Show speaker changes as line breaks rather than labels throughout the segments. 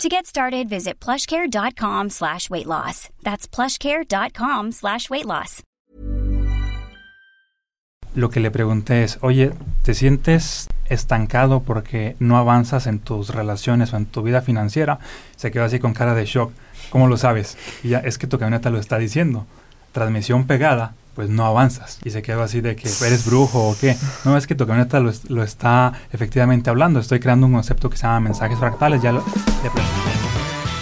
To get started, visit plushcare.com slash weight loss. That's plushcare.com slash weight loss.
Lo que le pregunté es, oye, ¿te sientes estancado porque no avanzas en tus relaciones o en tu vida financiera? Se quedó así con cara de shock. ¿Cómo lo sabes? Y ya es que tu camioneta lo está diciendo. Transmisión pegada, pues no avanzas. Y se quedó así de que eres brujo o qué. No, es que tu camioneta lo, es- lo está efectivamente hablando. Estoy creando un concepto que se llama mensajes fractales. Ya lo.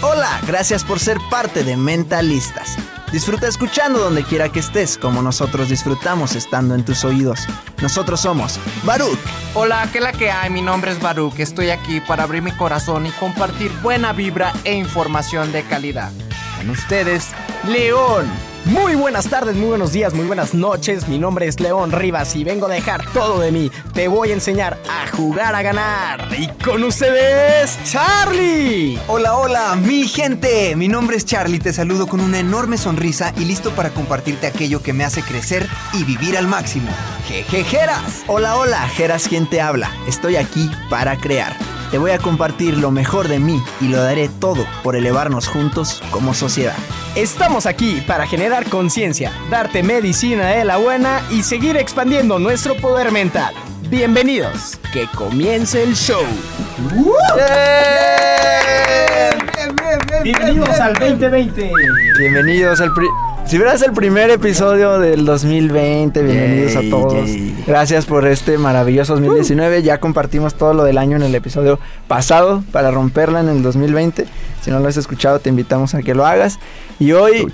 Hola, gracias por ser parte de Mentalistas. Disfruta escuchando donde quiera que estés, como nosotros disfrutamos estando en tus oídos. Nosotros somos Baruch.
Hola, ¿qué la que hay? Mi nombre es Baruch. Estoy aquí para abrir mi corazón y compartir buena vibra e información de calidad. Con ustedes, León.
Muy buenas tardes, muy buenos días, muy buenas noches. Mi nombre es León Rivas y vengo a dejar todo de mí. Te voy a enseñar a jugar a ganar. Y con ustedes, Charlie.
Hola, hola, mi gente. Mi nombre es Charlie, te saludo con una enorme sonrisa y listo para compartirte aquello que me hace crecer y vivir al máximo. Jejejeras.
Hola, hola, Geras quien te habla. Estoy aquí para crear. Te voy a compartir lo mejor de mí y lo daré todo por elevarnos juntos como sociedad.
Estamos aquí para generar conciencia, darte medicina de la buena y seguir expandiendo nuestro poder mental. Bienvenidos, que comience el show. Bienvenidos al 2020.
Bienvenidos al pri- si verás el primer episodio del 2020, bienvenidos
Yay,
a todos.
yay.
Gracias por este maravilloso 2019. Ya compartimos todo lo del año en el episodio pasado para romperla en el 2020. Si no lo has escuchado, te invitamos a que lo hagas. Y hoy,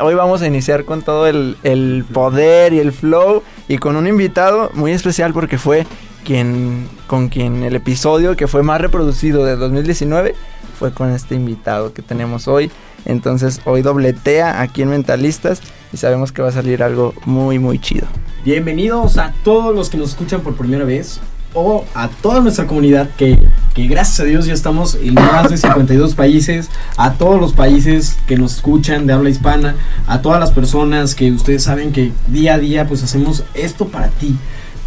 hoy vamos a iniciar con todo el, el poder y el flow y con un invitado muy especial porque fue quien con quien el episodio que fue más reproducido de 2019 fue con este invitado que tenemos hoy. Entonces hoy dobletea aquí en Mentalistas y sabemos que va a salir algo muy muy chido.
Bienvenidos a todos los que nos escuchan por primera vez o a toda nuestra comunidad que, que gracias a Dios ya estamos en más de 52 países, a todos los países que nos escuchan de habla hispana, a todas las personas que ustedes saben que día a día pues hacemos esto para ti.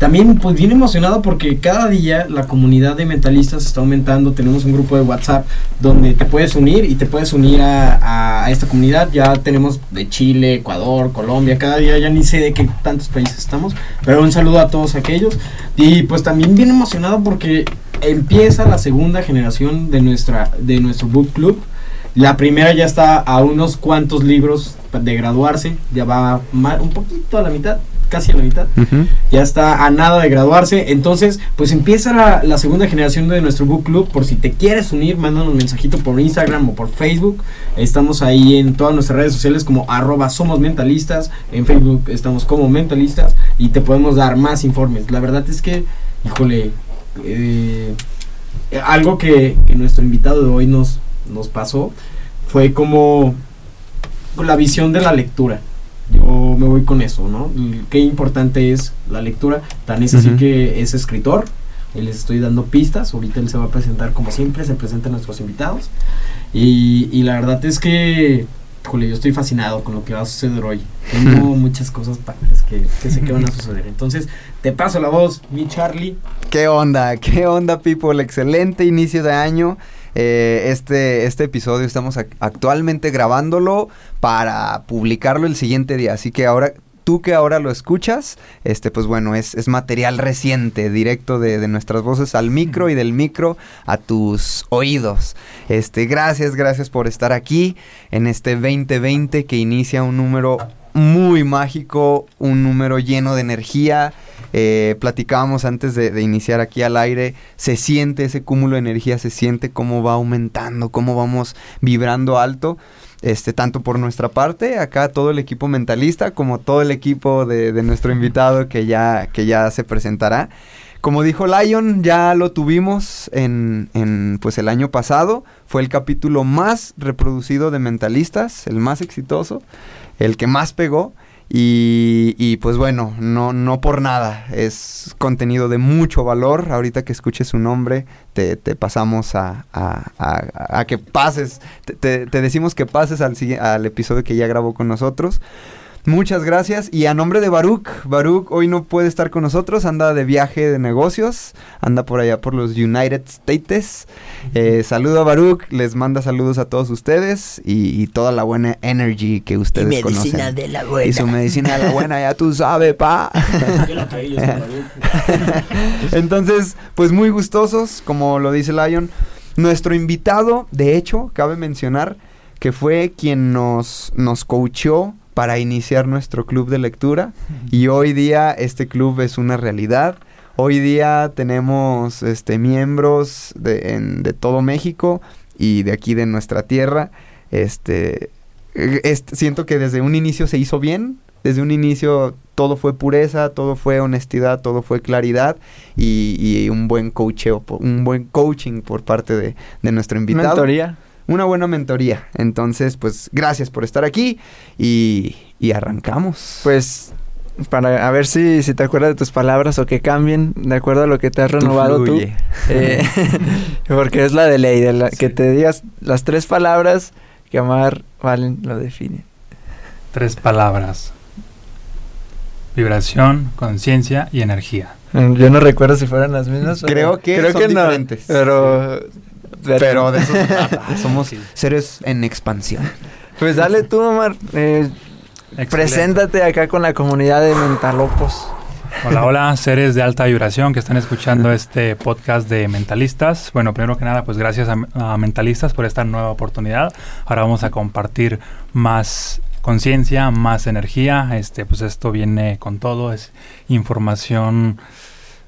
También pues bien emocionado porque cada día la comunidad de mentalistas está aumentando, tenemos un grupo de WhatsApp donde te puedes unir y te puedes unir a, a- esta comunidad, ya tenemos de Chile, Ecuador, Colombia, cada día ya ni sé de qué tantos países estamos, pero un saludo a todos aquellos. Y pues también bien emocionado porque empieza la segunda generación de nuestra de nuestro book club. La primera ya está a unos cuantos libros de graduarse, ya va un poquito a la mitad, casi a la mitad ya está a nada de graduarse. Entonces, pues empieza la, la segunda generación de nuestro book club. Por si te quieres unir, mándanos un mensajito por Instagram o por Facebook. Estamos ahí en todas nuestras redes sociales como arroba somos mentalistas. En Facebook estamos como mentalistas y te podemos dar más informes. La verdad es que, híjole, eh, algo que, que nuestro invitado de hoy nos, nos pasó fue como la visión de la lectura. Yo me voy con eso, ¿no? Y Qué importante es la lectura. Tan es así
Ujú.
que es escritor. Y les estoy dando pistas. Ahorita él se va a presentar como siempre. Se presentan nuestros invitados. Y, y la verdad es que, híjole, yo estoy fascinado con lo que va a suceder hoy. Tengo muchas cosas padres que, que sé que van a suceder. Entonces, te paso la voz, mi Charlie.
¿Qué onda? ¿Qué onda, people? Excelente inicio de año. Eh, este, este episodio estamos ac- actualmente grabándolo para publicarlo el siguiente día. Así que ahora, tú que ahora lo escuchas, este, pues bueno, es, es material reciente, directo de, de nuestras voces al micro y del micro a tus oídos. Este, gracias, gracias por estar aquí en este 2020 que inicia un número muy mágico, un número lleno de energía. Eh, platicábamos antes de, iniciar aquí al aire, se siente ese cúmulo de energía, se siente cómo va aumentando, cómo vamos vibrando alto. Este, tanto por nuestra parte, acá todo el equipo mentalista, como todo el equipo de, de nuestro invitado que ya, que ya se presentará. Como dijo Lion, ya lo tuvimos en, en, pues el año pasado. Fue el capítulo más reproducido de Mentalistas, el más exitoso, el que más pegó. Y, y, pues bueno, no, no por nada, es contenido de mucho valor. Ahorita que escuches su nombre, te, te pasamos a, a, que pases, te, te, decimos que pases al, al episodio que ya grabó con nosotros. Muchas gracias. Y a nombre de Baruch, Baruch hoy no puede estar con nosotros, anda de viaje de negocios, anda por allá por los United States. Eh, saludo a Baruch, les manda saludos a todos ustedes y, y toda la buena energy que ustedes
y medicina
conocen.
de la buena.
Y su medicina de la buena, ya tú sabes, pa. Entonces, pues muy gustosos, como lo dice Lion. Nuestro invitado, de hecho, cabe mencionar que fue quien nos, nos coachó para iniciar nuestro club de lectura y hoy día este club es una realidad. Hoy día tenemos este, miembros de, en, de todo México y de aquí de nuestra tierra. Este, este, siento que desde un inicio se hizo bien, desde un inicio todo fue pureza, todo fue honestidad, todo fue claridad y, y un buen coacheo, un buen coaching por parte de, de nuestro invitado.
Mentoría
una buena mentoría. Entonces, pues gracias por estar aquí y, y arrancamos.
Pues para a ver si, si te acuerdas de tus palabras o que cambien de acuerdo a lo que te has renovado tú. tú. Eh, porque es la de ley, de la, sí. que te digas las tres palabras que Amar Valen lo define.
Tres palabras. Vibración, conciencia y energía.
Yo no recuerdo si fueran las mismas.
Creo que
creo
son
que
diferentes.
No, pero
pero de eso se trata. Somos sí. seres en expansión.
Pues dale tú, Omar. Eh, preséntate acá con la comunidad de Mentalopos.
Hola, hola, seres de alta vibración que están escuchando este podcast de Mentalistas. Bueno, primero que nada, pues gracias a, a Mentalistas por esta nueva oportunidad. Ahora vamos a compartir más conciencia, más energía. Este, pues esto viene con todo, es información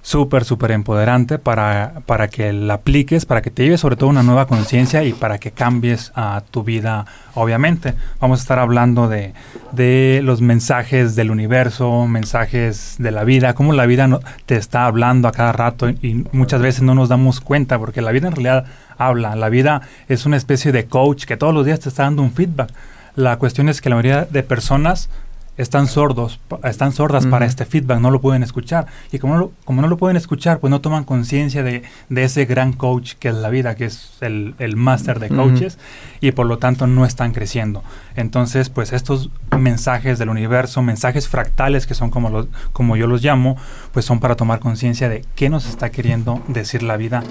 súper, súper empoderante para, para que la apliques, para que te lleves sobre todo una nueva conciencia y para que cambies a uh, tu vida, obviamente. Vamos a estar hablando de, de, los mensajes del universo, mensajes de la vida, cómo la vida no, te está hablando a cada rato y, y muchas veces no nos damos cuenta porque la vida en realidad habla. La vida es una especie de coach que todos los días te está dando un feedback. La cuestión es que la mayoría de personas están sordos, están sordas uh -huh. para este feedback, no lo pueden escuchar. Y como no lo, como no lo pueden escuchar, pues no toman conciencia de, de, ese gran coach que es la vida, que es el, el máster de coaches, uh -huh. y por lo tanto no están creciendo. Entonces, pues estos mensajes del universo, mensajes fractales, que son como, los, como yo los llamo, pues son para tomar conciencia de qué nos está queriendo decir la vida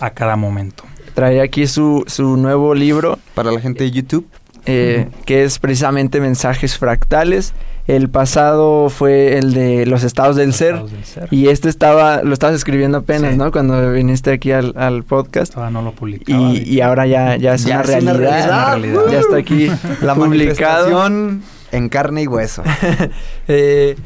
a cada momento.
Trae aquí su, su nuevo libro.
Para la gente de YouTube.
Eh, uh -huh. que es precisamente mensajes fractales. El pasado fue el de los estados del, ser,
estados del ser,
y este estaba lo estabas escribiendo apenas, sí. ¿no? Cuando viniste aquí al, al podcast.
Todavía no lo publicaba.
Y, y, ahora ya, ya es,
ya
una,
es
realidad,
una.
Ya está aquí
la
publicado.
en carne y hueso.
eh,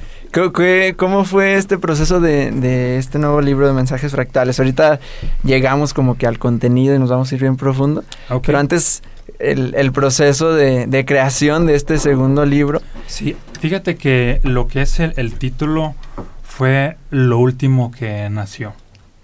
¿Cómo fue este proceso de, de, este nuevo libro de mensajes fractales? Ahorita llegamos como que al contenido y nos vamos a ir bien profundo. Okay. Pero antes, el, el proceso de, de, creación de este segundo libro.
Sí, fíjate que lo que es el, el título fue lo último que nació.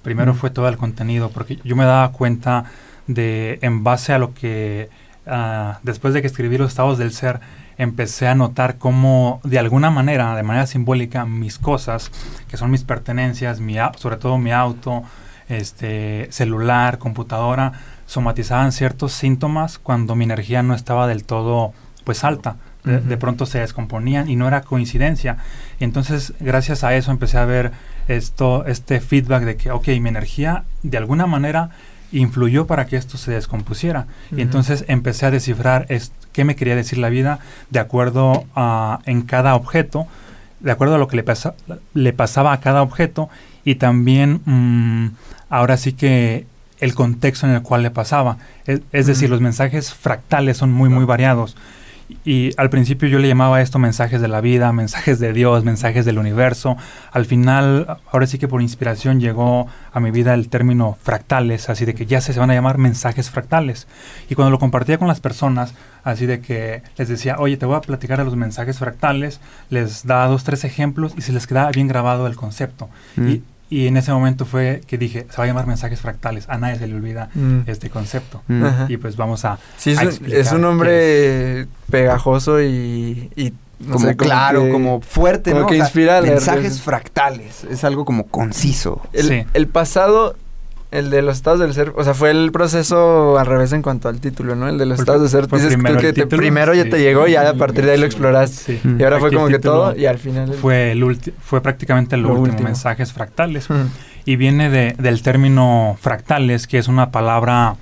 Primero mm. fue todo el contenido, porque yo me daba cuenta de, en base a lo que, uh, después de que escribí los estados del ser, empecé a notar cómo de alguna manera, de manera simbólica, mis cosas, que son mis pertenencias, mi, sobre todo mi auto, este, celular, computadora, somatizaban ciertos síntomas cuando mi energía no estaba del todo pues alta. De, uh -huh. de, pronto se descomponían y no era coincidencia. Y entonces, gracias a eso empecé a ver esto, este feedback de que, ok, mi energía de alguna manera influyó para que esto se descompusiera. Uh -huh. Y entonces empecé a descifrar es, qué me quería decir la vida de acuerdo a en cada objeto, de acuerdo a lo que le, pasa, le pasaba a cada objeto y también mmm, ahora sí que el contexto en el cual le pasaba. Es, es decir, uh -huh. los mensajes fractales son muy, muy variados. Y al principio yo le llamaba esto mensajes de la vida, mensajes de Dios, mensajes del universo. Al final, ahora sí que por inspiración llegó a mi vida el término fractales, así de que ya se, se van a llamar mensajes fractales. Y cuando lo compartía con las personas, así de que les decía, oye, te voy a platicar de los mensajes fractales, les daba dos, tres ejemplos y se les quedaba bien grabado el concepto. Mm. Y, y en ese momento fue que dije, se va a llamar mensajes fractales. A nadie se le olvida mm. este concepto. Mm. Y pues vamos a.
Sí, es, a es un nombre pegajoso y, y, no
como
sé, como
claro,
que-
como fuerte,
como
¿no?
que
O sea,
inspira a leer
mensajes fractales. Es algo como conciso.
El,
Sí.
el pasado, el de los estados del ser, o sea, fue el proceso al revés en cuanto al título, ¿no? El de los estados del ser, dices
primero
que
el
te- primero ya te llegó y ya a partir de ahí lo exploraste.
Sí.
Y ahora fue
Aquí el
como que todo y al final... el-
Fue, el fue prácticamente Lo último,
último.
mensajes fractales.
Ujú.
y viene de- del término fractales, que es una palabra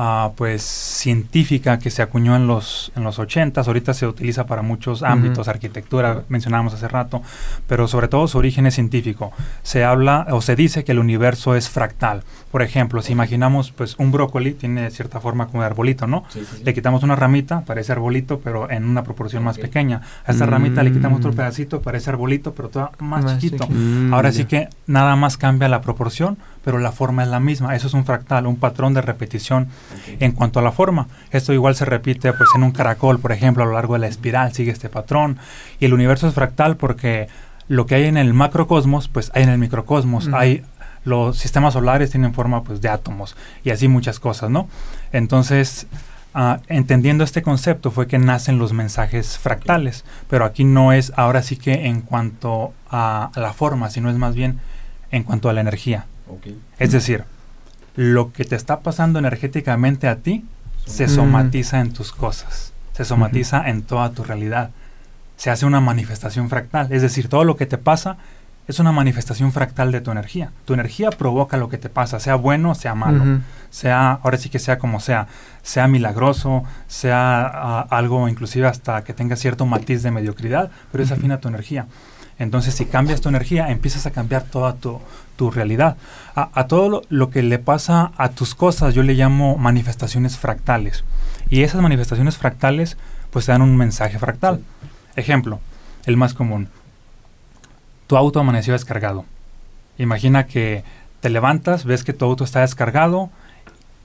ah, pues científica que se acuñó en los en los 80 ahorita se utiliza para muchos ámbitos, arquitectura, mencionábamos hace rato, pero sobre todo su origen es científico. Se habla o se dice que el universo es fractal. Por ejemplo, si imaginamos pues un brócoli tiene cierta forma como de arbolito, ¿no?
Sí, sí, sí.
Le quitamos una ramita, parece arbolito, pero en una proporción más
Ok.
pequeña. A esta ramita le quitamos otro
Mm.
pedacito, parece arbolito, pero todo más,
Más
chiquito.
chiquito.
Mm,
Ahora
ya.
sí que nada más cambia la proporción, pero la forma es la misma. Eso es un fractal, un patrón de repetición
Ok.
en cuanto a la forma. Esto igual se repite pues en un caracol, por ejemplo, a lo largo de la espiral, sigue este patrón. Y el universo es fractal porque lo que hay en el macrocosmos, pues hay en el microcosmos.
Ujú.
Hay los sistemas solares tienen forma pues de átomos y así muchas cosas, ¿no? Entonces, ah, entendiendo este concepto fue que nacen los mensajes fractales, pero aquí no es ahora sí que en cuanto a, a la forma, sino es más bien en cuanto a la energía. Es decir, lo que te está pasando energéticamente a ti se somatiza en tus cosas, se somatiza en toda tu realidad. Se hace una manifestación fractal, es decir, todo lo que te pasa es una manifestación fractal de tu energía. Tu energía provoca lo que te pasa, sea bueno o sea malo, sea, ahora sí que sea como sea, sea milagroso, sea ah, algo inclusive hasta que tenga cierto matiz de mediocridad, pero es afín a tu energía. Entonces, si cambias tu energía, empiezas a cambiar toda tu, tu realidad. A, a todo lo, lo que le pasa a tus cosas, yo le llamo manifestaciones fractales. Y esas manifestaciones fractales, pues te dan un mensaje fractal. Ejemplo, el más común. Tu auto amaneció descargado. Imagina que te levantas, ves que tu auto está descargado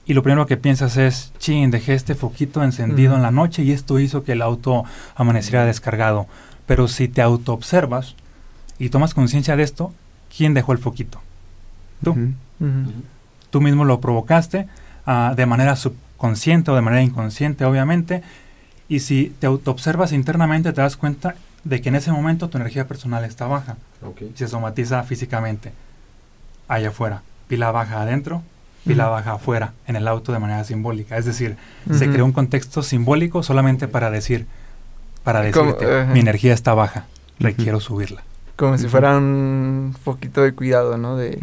y lo primero que piensas es, chin, dejé este foquito encendido en la noche y esto hizo que el auto amaneciera descargado. Pero si te autoobservas y tomas conciencia de esto, ¿quién dejó el foquito? Tú. Tú mismo lo provocaste ah, de manera subconsciente o de manera inconsciente, obviamente. Y si te autoobservas internamente, te das cuenta de que en ese momento tu energía personal está baja
Ok.
y se somatiza físicamente allá afuera. Pila baja adentro, pila baja afuera, en el auto de manera simbólica. Es decir, se creó un contexto simbólico solamente para decir, para decirte, mi energía está baja, requiero subirla.
Como si fuera un poquito de cuidado, ¿no? De.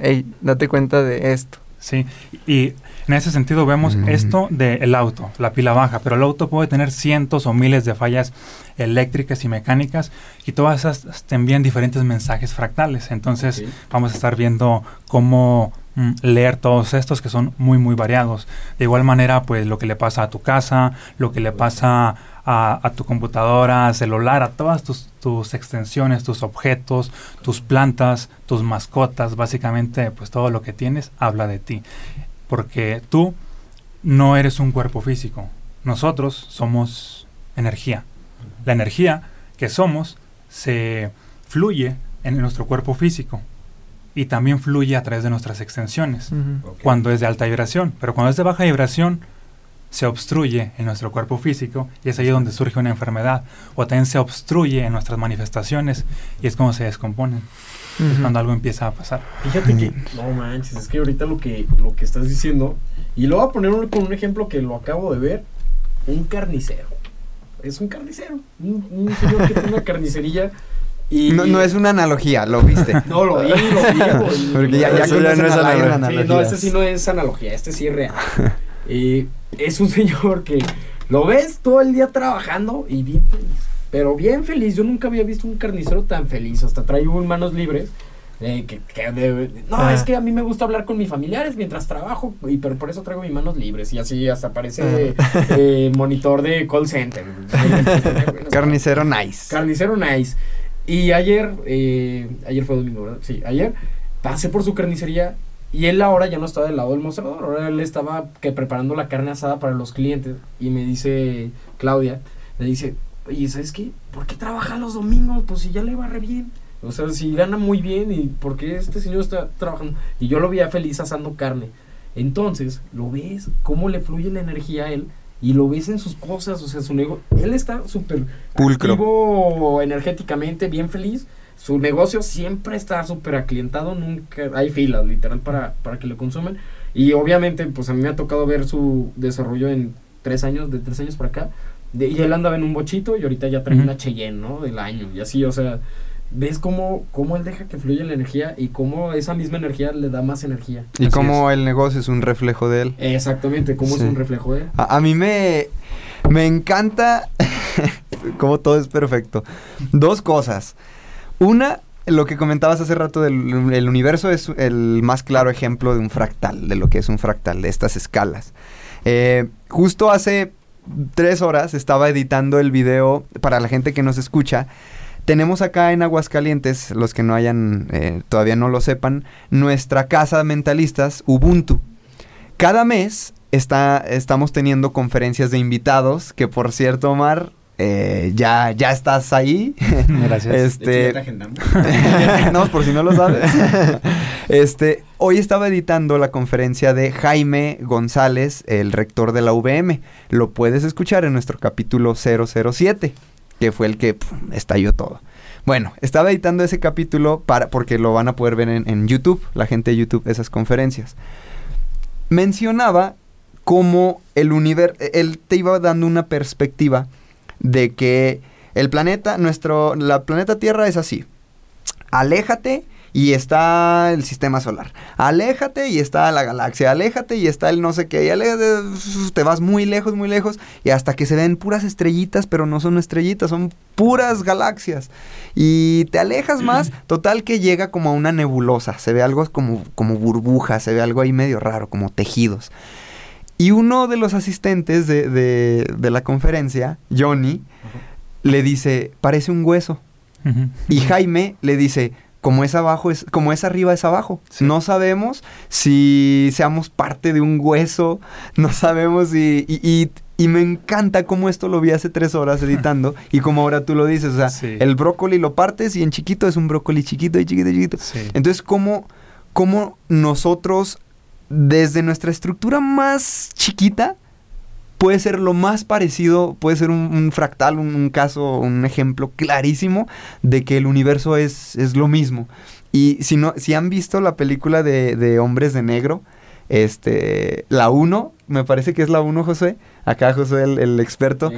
Hey, date cuenta de esto.
Sí, y en ese sentido vemos
Mm.
esto del auto, la pila baja, pero el auto puede tener cientos o miles de fallas eléctricas y mecánicas y todas esas te envían diferentes mensajes fractales. Entonces vamos a estar viendo cómo mm, leer todos estos que son muy muy variados. De igual manera, pues lo que le pasa a tu casa, lo que le pasa a, a tu computadora, celular, a todas tus, tus extensiones, tus objetos, tus plantas, tus mascotas, básicamente pues todo lo que tienes habla de ti. Porque tú no eres un cuerpo físico, nosotros somos energía. La energía que somos se fluye en nuestro cuerpo físico y también fluye a través de nuestras extensiones cuando es de alta vibración, pero cuando es de baja vibración se obstruye en nuestro cuerpo físico y es ahí donde surge una enfermedad o también se obstruye en nuestras manifestaciones y es como se descomponen, es
Ujú.
cuando algo empieza a pasar.
Fíjate que, no manches, es que ahorita lo que, lo que estás diciendo, y lo voy a poner un- con un ejemplo que lo acabo de ver, un carnicero. Es un carnicero, un, un señor que tiene una carnicería y...
No, no es una analogía, lo viste.
No, lo vi, lo vi.
Porque ya, ya
ya no es
la
Sí, no,
analogía.
este sí no es analogía, este sí es real. Eh, es un señor que lo ves todo el día trabajando y bien feliz. Pero bien feliz. Yo nunca había visto un carnicero tan feliz. Hasta trae un manos libres. eh, que, que de- no,
Ah.
es que a mí me gusta hablar con mis familiares mientras trabajo. Y, pero por eso traigo mis manos libres. Y así hasta parece eh, monitor de call center.
Carnicero nice.
Carnicero nice. Y ayer, eh, ayer fue domingo, ¿verdad? Sí, ayer pasé por su carnicería y él ahora ya no estaba del lado del mostrador. Ahora él estaba que preparando la carne asada para los clientes. Y me dice Claudia, le dice, oye, ¿sabes qué? ¿Por qué trabaja los domingos? Pues si ya le va re bien. O sea, si gana muy bien y por qué este señor está trabajando. Y yo lo veía feliz asando carne. Entonces, lo ves, cómo le fluye la energía a él y lo ves en sus cosas, o sea, su negocio, él está súper
Pulcro.
activo energéticamente, bien feliz. Su negocio siempre está súper aclientado, nunca hay filas, literal, para, para que lo consuman. Y obviamente, pues a mí me ha tocado ver su desarrollo en tres años, de tres años para acá. De- y él andaba en un bochito y ahorita ya trae
Ujú.
una Cheyenne, ¿no? Del año. Y así, o sea, ves cómo, cómo él deja que fluya la energía y cómo esa misma energía le da más energía.
Y
Así
como el negocio es un reflejo de él.
Exactamente, cómo
Sí.
es un reflejo de él.
A, a mí me, me encanta como todo es perfecto. Dos cosas. Una, lo que comentabas hace rato del el universo es el más claro ejemplo de un fractal, de lo que es un fractal, de estas escalas. Eh, justo hace tres horas estaba editando el video para la gente que nos escucha. Tenemos acá en Aguascalientes, los que no hayan, eh, todavía no lo sepan, nuestra casa de mentalistas Ubuntu. Cada mes está, estamos teniendo conferencias de invitados, que por cierto, Omar, eh, ya, ya estás ahí.
Gracias.
Este,
De hecho, ya te agendamos.
no, por si no lo sabes. este, hoy estaba editando la conferencia de Jaime González, el rector de la UVM. Lo puedes escuchar en nuestro capítulo 007, que fue el que estalló todo. Bueno, estaba editando ese capítulo para, porque lo van a poder ver en, en YouTube, la gente de YouTube, esas conferencias. Mencionaba cómo el universo, él te iba dando una perspectiva de que el planeta, nuestro, la planeta Tierra es así. Aléjate y está el sistema solar. Aléjate y está la galaxia. Aléjate y está el no sé qué. Y aléjate, te vas muy lejos, muy lejos. Y hasta que se ven puras estrellitas, pero no son estrellitas, son puras galaxias. Y te alejas más, total que llega como a una nebulosa. Se ve algo como, como burbuja, se ve algo ahí medio raro, como tejidos. Y uno de los asistentes de, de- de la conferencia, Johnny, le dice, parece un hueso. Y Jaime le dice, como es abajo, es, como es arriba, es abajo.
Sí.
No sabemos si seamos parte de un hueso, no sabemos si... Y, y- y me encanta cómo esto lo vi hace tres horas editando y como ahora tú lo dices, o sea,
Sí.
el brócoli lo partes y en chiquito es un brócoli chiquito y chiquito y chiquito.
Sí.
Entonces, ¿cómo, cómo nosotros, desde nuestra estructura más chiquita, puede ser lo más parecido, puede ser un, fractal, un, un caso, un ejemplo clarísimo de que el universo es, es lo mismo. Y si, no, si han visto la película de, de Hombres de Negro, este, la 1, me parece que es la 1, José. Acá José, el, el experto.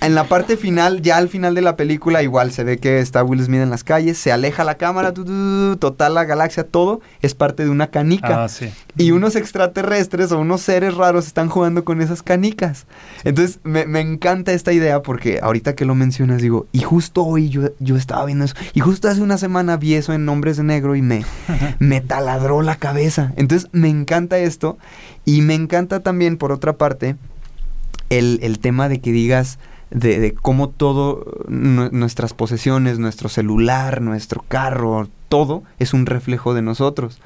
En
la parte final, ya al final de la película, igual se ve que está Will Smith en las calles, se aleja la cámara, tu, tu, tu, total la galaxia, todo es parte de una canica.
Ah, sí.
Y unos extraterrestres o unos seres raros están jugando con esas canicas. Entonces, me, me encanta esta idea porque ahorita que lo mencionas, digo, y justo hoy yo, yo estaba viendo eso. Y justo hace una semana vi eso en Hombres de Negro y me, me taladró la cabeza. Entonces, me encanta esto. Y me encanta también, por otra parte, el, el tema de que digas de, de cómo todo, nu- nuestras posesiones, nuestro celular, nuestro carro, todo es un reflejo de nosotros.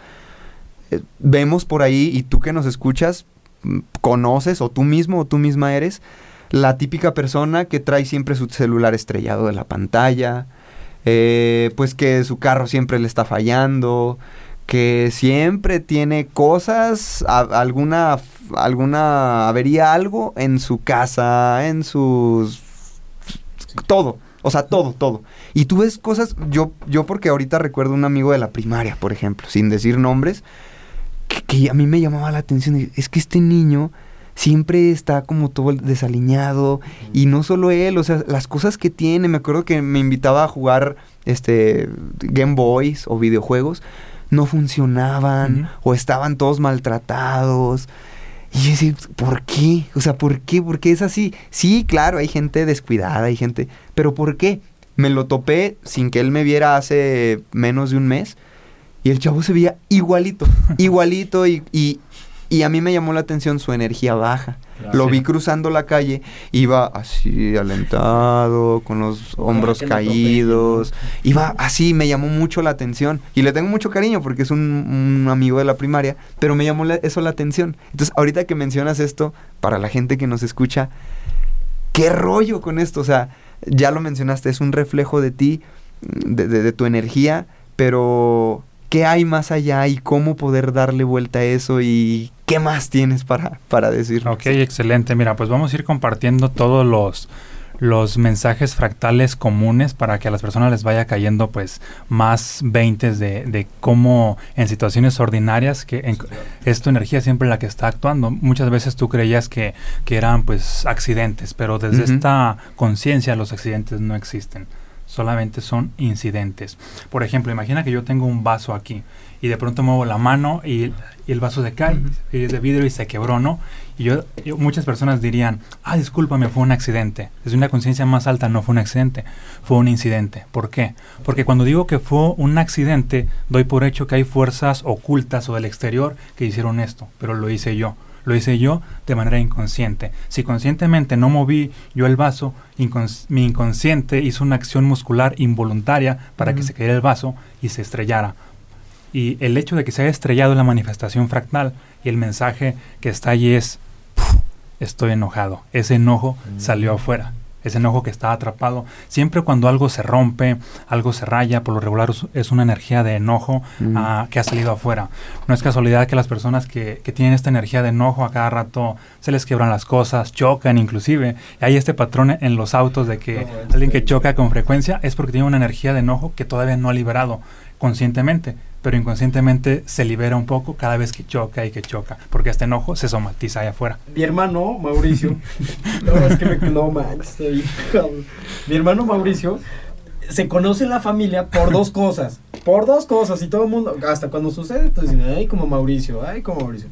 Eh, vemos por ahí, y tú que nos escuchas, mm, conoces, o tú mismo o tú misma eres, la típica persona que trae siempre su celular estrellado de la pantalla, eh, pues que su carro siempre le está fallando, que siempre tiene cosas, a- alguna, alguna avería, algo en su casa, en sus... todo. O sea, todo, todo. Y tú ves cosas, yo, yo porque ahorita recuerdo un amigo de la primaria, por ejemplo, sin decir nombres, que, que a mí me llamaba la atención. Es que este niño siempre está como todo desaliñado. Y no solo él, o sea, las cosas que tiene. Me acuerdo que me invitaba a jugar este Game Boys o videojuegos. No funcionaban o estaban todos maltratados. Y yo decía, ¿por qué? O sea, ¿por qué? ¿Por qué es así? Sí, claro, hay gente descuidada, hay gente... Pero ¿por qué? Me lo topé sin que él me viera hace menos de un mes. Y el chavo se veía igualito, igualito. Y, y, y a mí me llamó la atención su energía baja. Lo
Sí.
vi cruzando la calle, iba así alentado, con los hombros caídos. Iba así, me llamó mucho la atención. Y le tengo mucho cariño porque es un, un amigo de la primaria, pero me llamó la- eso la atención. Entonces, ahorita que mencionas esto, para la gente que nos escucha, ¿qué rollo con esto? O sea, ya lo mencionaste, es un reflejo de ti, de, de- de tu energía, pero ¿qué hay más allá y cómo poder darle vuelta a eso y ¿qué más tienes para, para decir?
Ok, excelente. Mira, pues vamos a ir compartiendo todos los, los mensajes fractales comunes para que a las personas les vaya cayendo pues más veintes de, de cómo en situaciones ordinarias que en- es tu energía siempre la que está actuando. Muchas veces tú creías que, que eran pues accidentes, pero desde esta conciencia los accidentes no existen. Solamente son incidentes. Por ejemplo, imagina que yo tengo un vaso aquí y de pronto muevo la mano y, y el vaso se cae y es de vidrio y se quebró, ¿no? Y yo, yo- muchas personas dirían, ah, discúlpame, fue un accidente. Desde una conciencia más alta no fue un accidente, fue un incidente. ¿Por qué? Porque cuando digo que fue un accidente, doy por hecho que hay fuerzas ocultas o del exterior que hicieron esto, pero lo hice yo. Lo hice yo de manera inconsciente. Si conscientemente no moví yo el vaso, incons- mi inconsciente hizo una acción muscular involuntaria para que se cayera el vaso y se estrellara. Y el hecho de que se haya estrellado la manifestación fractal y el mensaje que está allí es, "Puf, estoy enojado. Ese enojo salió afuera. Ese enojo que está atrapado. Siempre cuando algo se rompe, algo se raya, por lo regular es- una energía de enojo
Mm.
ah, que ha salido afuera. No es casualidad que las personas que, que tienen esta energía de enojo a cada rato se les quiebran las cosas, chocan inclusive. Y hay este patrón en los autos de que
No,
alguien que choca con frecuencia es porque tiene una energía de enojo que todavía no ha liberado conscientemente, pero inconscientemente se libera un poco cada vez que choca y que choca, porque este enojo se somatiza allá afuera.
Mi hermano Mauricio. no, es que me no manches. Mi hermano Mauricio se conoce en la familia por dos cosas. Por dos cosas. Y todo el mundo, hasta cuando sucede, te dicen, ay, como Mauricio, ay, como Mauricio.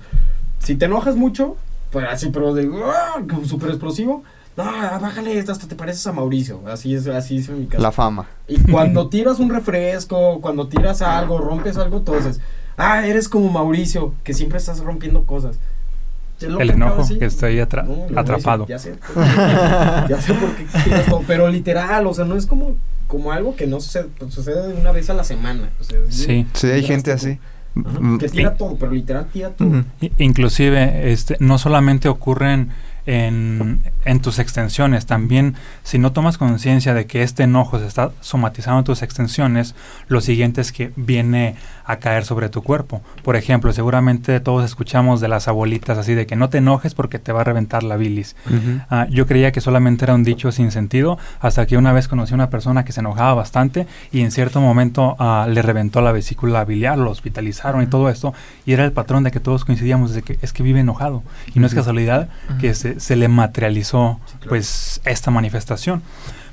Si te enojas mucho, pues así, pero de "Ah", como súper explosivo. No, bájale esto, hasta te pareces a Mauricio. Así es, así es en mi caso.
La fama.
Y cuando tiras un refresco, cuando tiras algo, rompes algo, entonces, ah, eres como Mauricio, que siempre estás rompiendo cosas.
El enojo
decir.
que está ahí atra-
No, Mauricio,
atrapado.
Ya sé, ya sé por qué pero literal, o sea, no es como, como algo que no sucede, pues, sucede una vez a la semana. O sea, es
Sí.
Sí, hay gente así.
Ajá, que tira todo, pero literal tira todo.
Inclusive, este, no solamente ocurren en, en tus extensiones, también si no tomas conciencia de que este enojo se está somatizando en tus extensiones, lo siguiente es que viene a caer sobre tu cuerpo. Por ejemplo, seguramente todos escuchamos de las abuelitas así de que no te enojes porque te va a reventar la bilis. Ah, yo creía que solamente era un dicho sin sentido hasta que una vez conocí a una persona que se enojaba bastante y en cierto momento ah, le reventó la vesícula biliar, lo hospitalizaron y todo esto y era el patrón de que todos coincidíamos de que es que vive enojado. Y no es casualidad que se, se le materializó
Sí, claro.
pues esta manifestación.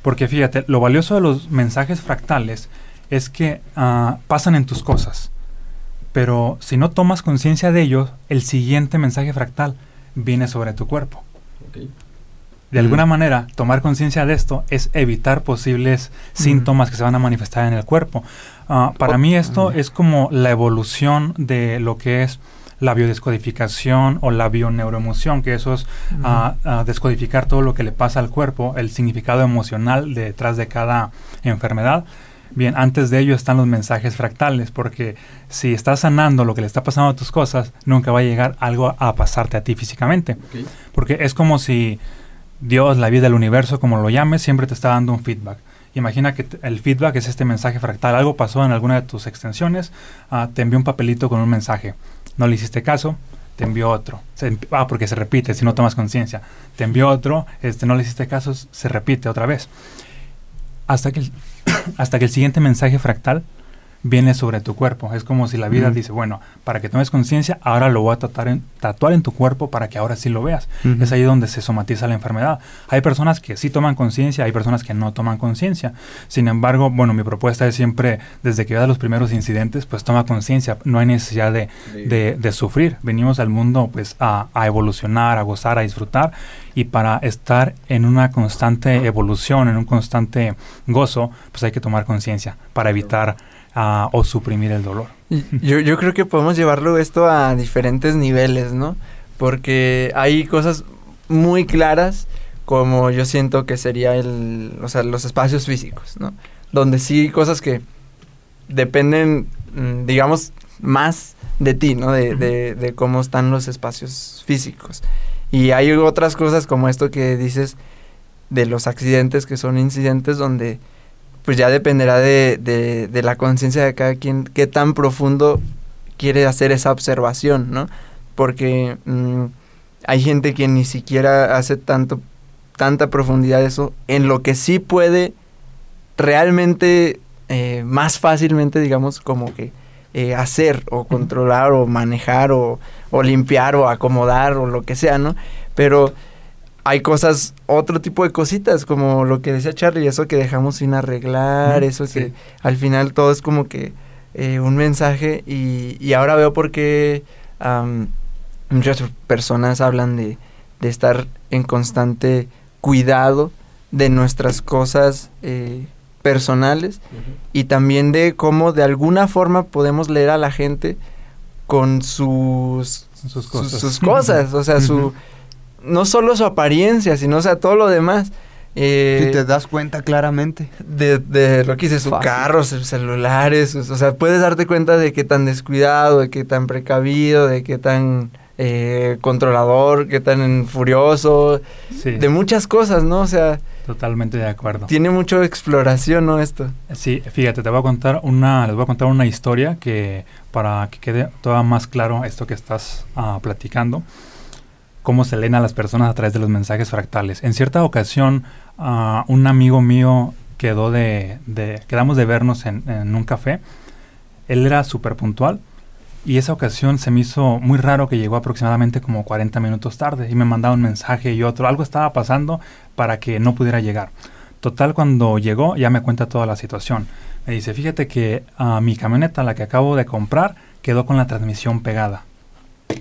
Porque fíjate lo valioso de los mensajes fractales es que ah, pasan en tus cosas. Pero si no tomas conciencia de ellos el siguiente mensaje fractal viene sobre tu cuerpo. De alguna manera, tomar conciencia de esto es evitar posibles síntomas que se van a manifestar en el cuerpo. Ah, para
Oh,
mí esto es como la evolución de lo que es la biodescodificación o la bioneuroemoción, que eso es ah, ah, descodificar todo lo que le pasa al cuerpo, el significado emocional detrás de cada enfermedad. Bien, antes de ello están los mensajes fractales, porque si estás sanando lo que le está pasando a tus cosas, nunca va a llegar algo a pasarte a ti físicamente. Porque es como si Dios, la vida, el universo, como lo llames, siempre te está dando un feedback. Imagina que el feedback es este mensaje fractal. Algo pasó en alguna de tus extensiones, ah, te envió un papelito con un mensaje. No le hiciste caso, te envió otro. Emp- ah, porque se repite si no tomas conciencia. Te envió otro, este, no le hiciste caso, se repite otra vez. Hasta que hasta que el siguiente mensaje fractal viene sobre tu cuerpo. Es como si la vida dice, bueno, para que tomes conciencia, ahora lo voy a tatuar en, tatuar en tu cuerpo para que ahora sí lo veas. Es ahí donde se somatiza la enfermedad. Hay personas que sí toman conciencia, hay personas que no toman conciencia. Sin embargo, bueno, mi propuesta es siempre, desde que veas los primeros incidentes, pues toma conciencia. No hay necesidad de, de, de sufrir. Venimos al mundo pues a, a evolucionar, a gozar, a disfrutar. Y para estar en una constante evolución, en un constante gozo, pues hay que tomar conciencia para evitar o suprimir el dolor.
Yo creo que podemos llevarlo esto a diferentes niveles, ¿no? Porque hay cosas muy claras como yo siento que sería el, o sea, los espacios físicos, ¿no? Donde sí hay cosas que dependen, mm, digamos, más de ti, ¿no? De, de, de cómo están los espacios físicos. Y hay otras cosas como esto que dices de los accidentes que son incidentes donde pues ya dependerá de, de, de la conciencia de cada quien qué tan profundo quiere hacer esa observación, ¿no? porque mm, hay gente que ni siquiera hace tanto tanta profundidad eso en lo que sí puede realmente eh, más fácilmente digamos como que eh, hacer o controlar o manejar o, o, limpiar o acomodar o lo que sea, ¿no? Pero hay cosas, otro tipo de cositas, como lo que decía Charlie, eso que dejamos sin arreglar, eso que al final todo es como que eh, un mensaje y, y, ahora veo por qué muchas personas hablan de, de, estar en constante cuidado de nuestras cosas eh, personales y también de cómo de alguna forma podemos leer a la gente con sus,
sus cosas,
sus, cosas o sea, su no solo su apariencia, sino o sea, todo lo demás.
Eh, te das cuenta claramente.
De, de lo que dice su carro, sus celulares, o sea, puedes darte cuenta de qué tan descuidado, de qué tan precavido, de qué tan eh, controlador, qué tan furioso, de muchas cosas, ¿no? O sea,
Totalmente de acuerdo.
Tiene mucha exploración, ¿no? Esto.
Sí, fíjate, te voy a contar una, les voy a contar una historia que para que quede todavía más claro esto que estás uh, platicando, cómo se leen a las personas a través de los mensajes fractales. En cierta ocasión, uh, un amigo mío quedó de, de quedamos de vernos en, un café. Él era súper puntual y esa ocasión se me hizo muy raro que llegó aproximadamente como 40 minutos tarde y me mandaba un mensaje y otro. Algo estaba pasando para que no pudiera llegar. Total, cuando llegó ya me cuenta toda la situación. Me dice, fíjate que uh, mi camioneta, la que acabo de comprar, quedó con la transmisión pegada.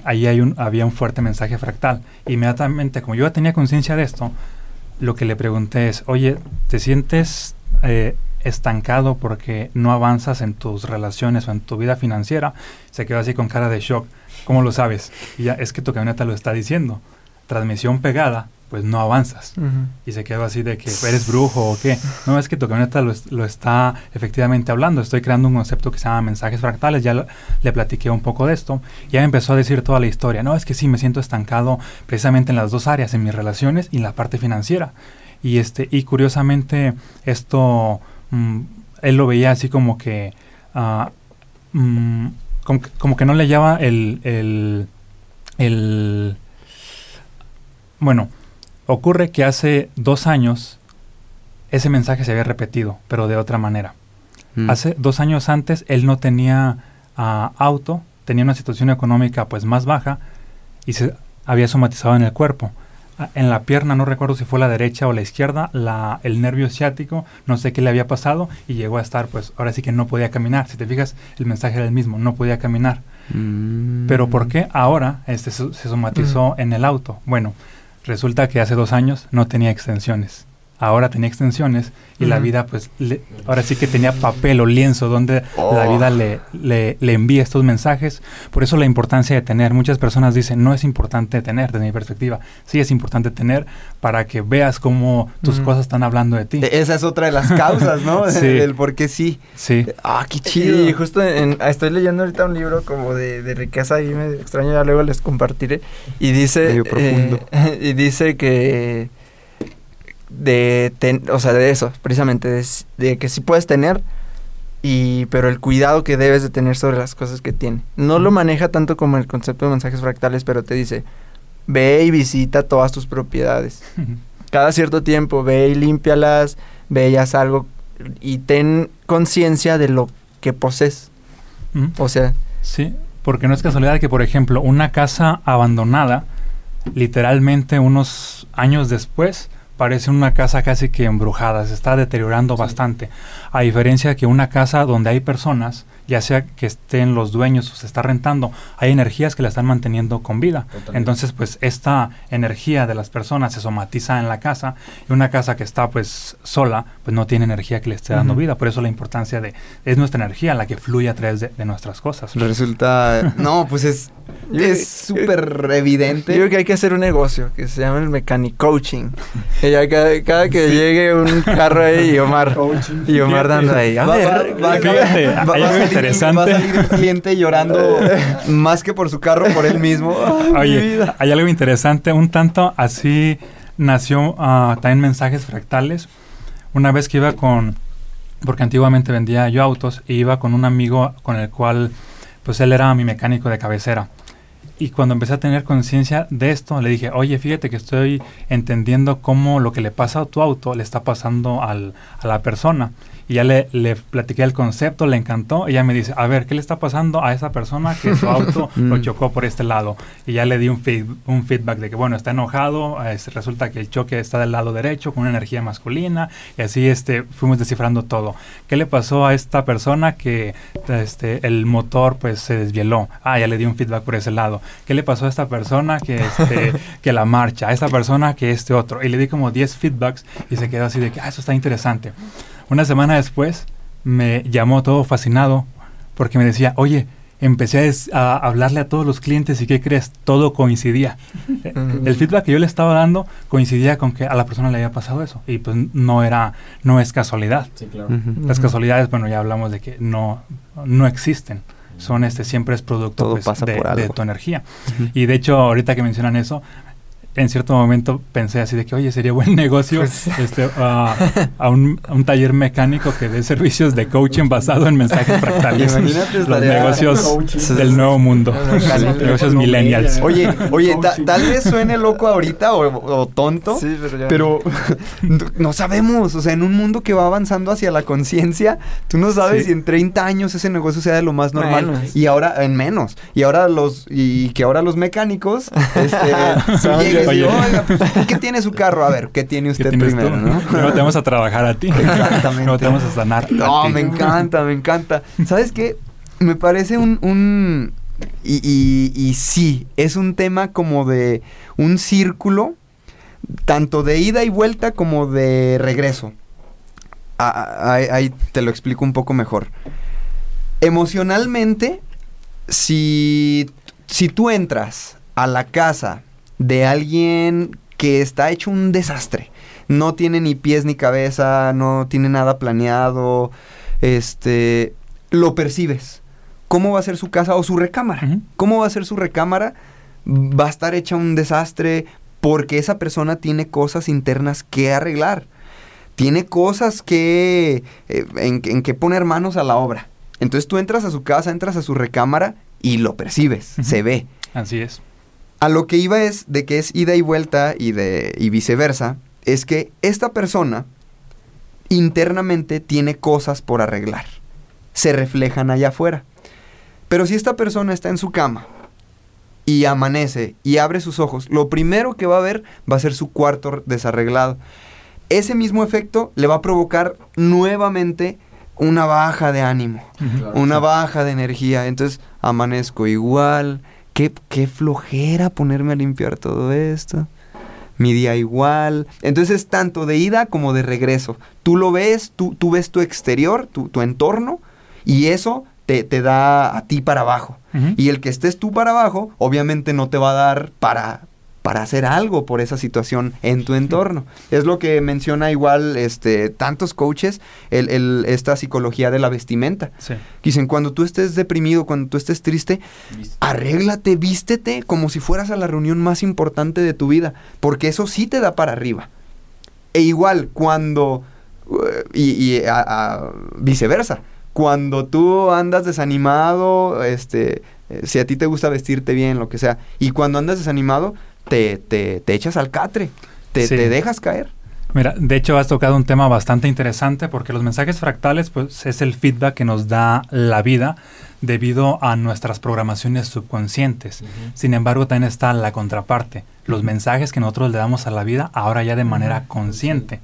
Ahí hay un, había un fuerte mensaje fractal. Inmediatamente, como yo ya tenía conciencia de esto, lo que le pregunté es, oye, ¿te sientes eh, estancado porque no avanzas en tus relaciones o en tu vida financiera, se quedó así con cara de shock. ¿Cómo lo sabes? Ya es que tu camioneta lo está diciendo. Transmisión pegada, pues no avanzas. Uh -huh. Y se quedó así de que eres brujo o qué. No, es que tu camioneta lo, lo, está efectivamente hablando. Estoy creando un concepto que se llama mensajes fractales. Ya lo, le platiqué un poco de esto. Ya me empezó a decir toda la historia. No, es que sí, me siento estancado precisamente en las dos áreas, en mis relaciones y en la parte financiera. Y, este, y curiosamente esto Mm, él lo veía así como que, uh, mm, como, que como, que no le hallaba el, el, el, Bueno, ocurre que hace dos años ese mensaje se había repetido, pero de otra manera. Mm. Hace dos años antes él no tenía uh, auto, tenía una situación económica pues más baja y se había somatizado en el cuerpo en la pierna, no recuerdo si fue la derecha o la izquierda, la, el nervio ciático, no sé qué le había pasado y llegó a estar, pues ahora sí que no podía caminar. Si te fijas, el mensaje era el mismo, no podía caminar. Mm. Pero ¿por qué ahora este se, se somatizó mm. en el auto? Bueno, resulta que hace dos años no tenía extensiones ahora tenía extensiones y uh -huh. la vida pues le, ahora sí que tenía papel o lienzo donde oh. la vida le, le, le, envía estos mensajes. Por eso la importancia de tener. Muchas personas dicen, no es importante tener, desde mi perspectiva. Sí es importante tener para que veas cómo tus uh -huh. cosas están hablando de ti.
Esa es otra de las causas, ¿no?
sí.
El por qué sí.
Sí.
Ah, qué chido.
Y justo en, estoy leyendo ahorita un libro como de, de riqueza y me extraño, ya luego les compartiré. Y dice...
Medio profundo.
Eh, y dice que de, ten, o sea, de eso, precisamente, de, de, que sí puedes tener, y, pero el cuidado que debes de tener sobre las cosas que tiene. No lo maneja tanto como el concepto de mensajes fractales, pero te dice, ve y visita todas tus propiedades. Cada cierto tiempo, ve y límpialas, ve y haz algo, y ten conciencia de lo que posees.
Mm.
O sea...
Sí, porque no es casualidad que, por ejemplo, una casa abandonada, literalmente unos años después, parece una casa casi que embrujada, se está deteriorando sí. bastante. A diferencia de que una casa donde hay personas, ya sea que estén los dueños o se está rentando, hay energías que la están manteniendo con vida. Totalmente. Entonces, pues esta energía de las personas se somatiza en la casa y una casa que está pues sola, pues no tiene energía que le esté dando uh -huh. vida. Por eso la importancia de, es nuestra energía la que fluye a través de, de nuestras cosas.
Resulta, no, pues es es súper evidente.
Yo creo que hay que hacer un negocio que se llama el mechanic coaching. ya cada, cada, que sí. llegue un carro ahí y Omar, y Omar dando ahí. A
va,
ver,
va, va,
fíjate, va, va, a salir, interesante.
va a salir el cliente llorando más que por su carro, por él mismo.
Oye, hay algo interesante, un tanto así nació uh, también mensajes fractales. Una vez que iba con, porque antiguamente vendía yo autos, e iba con un amigo con el cual, pues él era mi mecánico de cabecera y cuando empecé a tener conciencia de esto, le dije, oye, fíjate que estoy entendiendo cómo lo que le pasa a tu auto le está pasando al, a la persona. Y ya le, le platiqué el concepto, le encantó. Y ella me dice, a ver, ¿qué le está pasando a esa persona que su auto lo
Mm.
chocó por este lado? Y ya le di un, feed- un feedback de que, bueno, está enojado, eh, resulta que el choque está del lado derecho con una energía masculina. Y así este, fuimos descifrando todo. ¿Qué le pasó a esta persona que este, el motor pues se desvieló? Ah, ya le di un feedback por ese lado. ¿Qué le pasó a esta persona que, este, que la marcha? A esta persona que este otro. Y le di como 10 feedbacks y se quedó así de que, ah, eso está interesante. Una semana después me llamó todo fascinado porque me decía, oye, empecé a des- a, hablarle a todos los clientes y ¿qué crees? Todo coincidía. Eh, El feedback que yo le estaba dando coincidía con que a la persona le había pasado eso y pues no era, no es casualidad.
Sí, claro.
Ujú.
Las casualidades, bueno, ya hablamos de que no, no existen. Son este, siempre es producto pues, de, de tu energía. Y de hecho, ahorita que mencionan eso, en cierto momento pensé así de que, oye, sería buen negocio
Pues
este, a, a un, a un taller mecánico que dé servicios de coaching basado en mensajes fractales.
Imagínate,
Los negocios
Coaching.
del nuevo mundo. Negocios millennials.
Oye, oye, ta- tal vez suene loco ahorita o, o tonto,
Sí, pero ya.
pero no- no sabemos. O sea, en un mundo que va avanzando hacia la conciencia, tú no sabes
Sí.
si en 30 años ese negocio sea de lo más normal.
Menos.
Y ahora, en menos. Y ahora los, y que ahora los mecánicos, este,
Oye.
oiga, pues, ¿qué tiene su carro? A ver, ¿qué tiene
¿Qué
usted
tú?
primero, no?
Luego te vamos a trabajar a ti.
Exactamente.
Luego te vamos a sanar.
No, me encanta, me encanta. ¿Sabes qué? Me parece un... un- y, y- y sí, es un tema como de un círculo, tanto de ida y vuelta como de regreso. Ah, ah, Ahí, ahí te lo explico un poco mejor. Emocionalmente, si, si tú entras a la casa de alguien que está hecho un desastre, no tiene ni pies ni cabeza, no tiene nada planeado, este, lo percibes. ¿Cómo va a ser su casa o su recámara? ¿Cómo va a ser su recámara? Va a estar hecha un desastre porque esa persona tiene cosas internas que arreglar. Tiene cosas que eh, en, en que poner manos a la obra. Entonces tú entras a su casa, entras a su recámara y lo percibes, se ve.
Así es.
A lo que iba es de que es ida y vuelta y de y viceversa, es que esta persona internamente tiene cosas por arreglar. Se reflejan allá afuera. Pero si esta persona está en su cama y amanece y abre sus ojos, lo primero que va a ver va a ser su cuarto desarreglado. Ese mismo efecto le va a provocar nuevamente una baja de ánimo una baja de energía. Entonces amanezco igual. Qué, qué flojera ponerme a limpiar todo esto. Mi día igual. Entonces es tanto de ida como de regreso. Tú lo ves, tú, tú ves tu exterior, tu, tu entorno, y eso te, te da a ti para abajo. Y el que estés tú para abajo, obviamente no te va a dar para, para hacer algo por esa situación en tu entorno. Es lo que menciona igual este, tantos coaches, el, el- esta psicología de la vestimenta.
Sí.
Dicen, cuando tú estés deprimido, cuando tú estés triste, arréglate, vístete como si fueras a la reunión más importante de tu vida, porque eso sí te da para arriba. E igual, cuando, eh, y, y a- a- viceversa, cuando tú andas desanimado, este, eh, si a ti te gusta vestirte bien, lo que sea, y cuando andas desanimado, te, te, te echas al catre, te,
Sí.
te dejas caer.
Mira, de hecho has tocado un tema bastante interesante porque los mensajes fractales pues es el feedback que nos da la vida debido a nuestras programaciones subconscientes. Sin embargo, también está la contraparte, los mensajes que nosotros le damos a la vida ahora ya de manera consciente.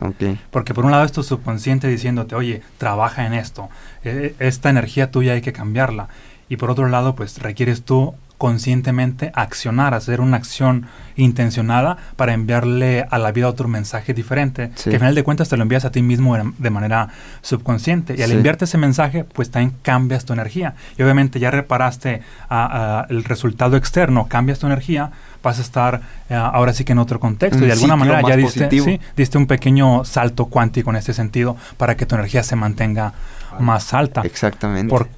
Porque por un lado es tu subconsciente diciéndote, oye, trabaja en esto, eh, esta energía tuya hay que cambiarla. Y por otro lado, pues requieres tú conscientemente accionar, hacer una acción intencionada para enviarle a la vida otro mensaje diferente,
Sí.
que al final de cuentas te lo envías a ti mismo de, manera subconsciente. Y al
Sí.
enviarte ese mensaje, pues también cambias tu energía. Y obviamente ya reparaste ah, ah, el resultado externo, cambias tu energía, vas a estar ah, ahora sí que en otro contexto.
Un
y de alguna manera ya diste, sí, diste un pequeño salto cuántico en este sentido para que tu energía se mantenga más alta.
Exactamente.
Por-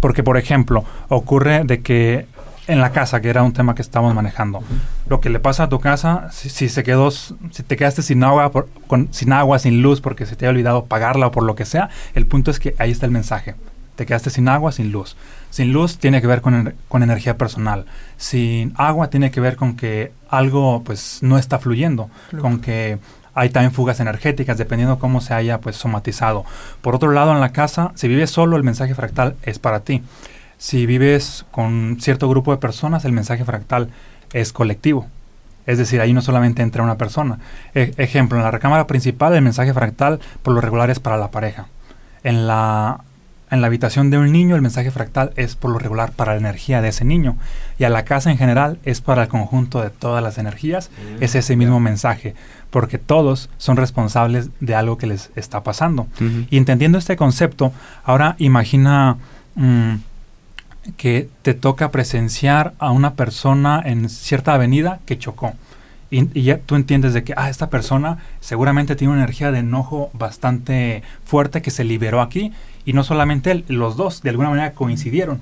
porque, por ejemplo, ocurre de que en la casa, que era un tema que estábamos manejando, lo que le pasa a tu casa, si, si se quedó, si te quedaste sin agua, por- con, sin agua, sin luz, porque se te ha olvidado pagarla o por lo que sea, el punto es que ahí está el mensaje. te quedaste sin agua, sin luz. Sin luz tiene que ver con, con, energía personal. Sin agua tiene que ver con que algo pues no está fluyendo, con que hay también fugas energéticas dependiendo cómo se haya pues somatizado. Por otro lado, en la casa, si vives solo, el mensaje fractal es para ti. Si vives con cierto grupo de personas, el mensaje fractal es colectivo. Es decir, ahí no solamente entra una persona. E, ejemplo, en la recámara principal el mensaje fractal por lo regular es para la pareja. En la, en la habitación de un niño el mensaje fractal es por lo regular para la energía de ese niño. Y a la casa en general es para el conjunto de todas las energías. Mm, es ese mismo mensaje. Porque todos son responsables de algo que les está pasando. Y entendiendo este concepto, ahora imagina... Mm, que te toca presenciar a una persona en cierta avenida que chocó. Y, ya tú entiendes de que, ah, esta persona seguramente tiene una energía de enojo bastante fuerte que se liberó aquí. Y no solamente él, los dos de alguna manera coincidieron.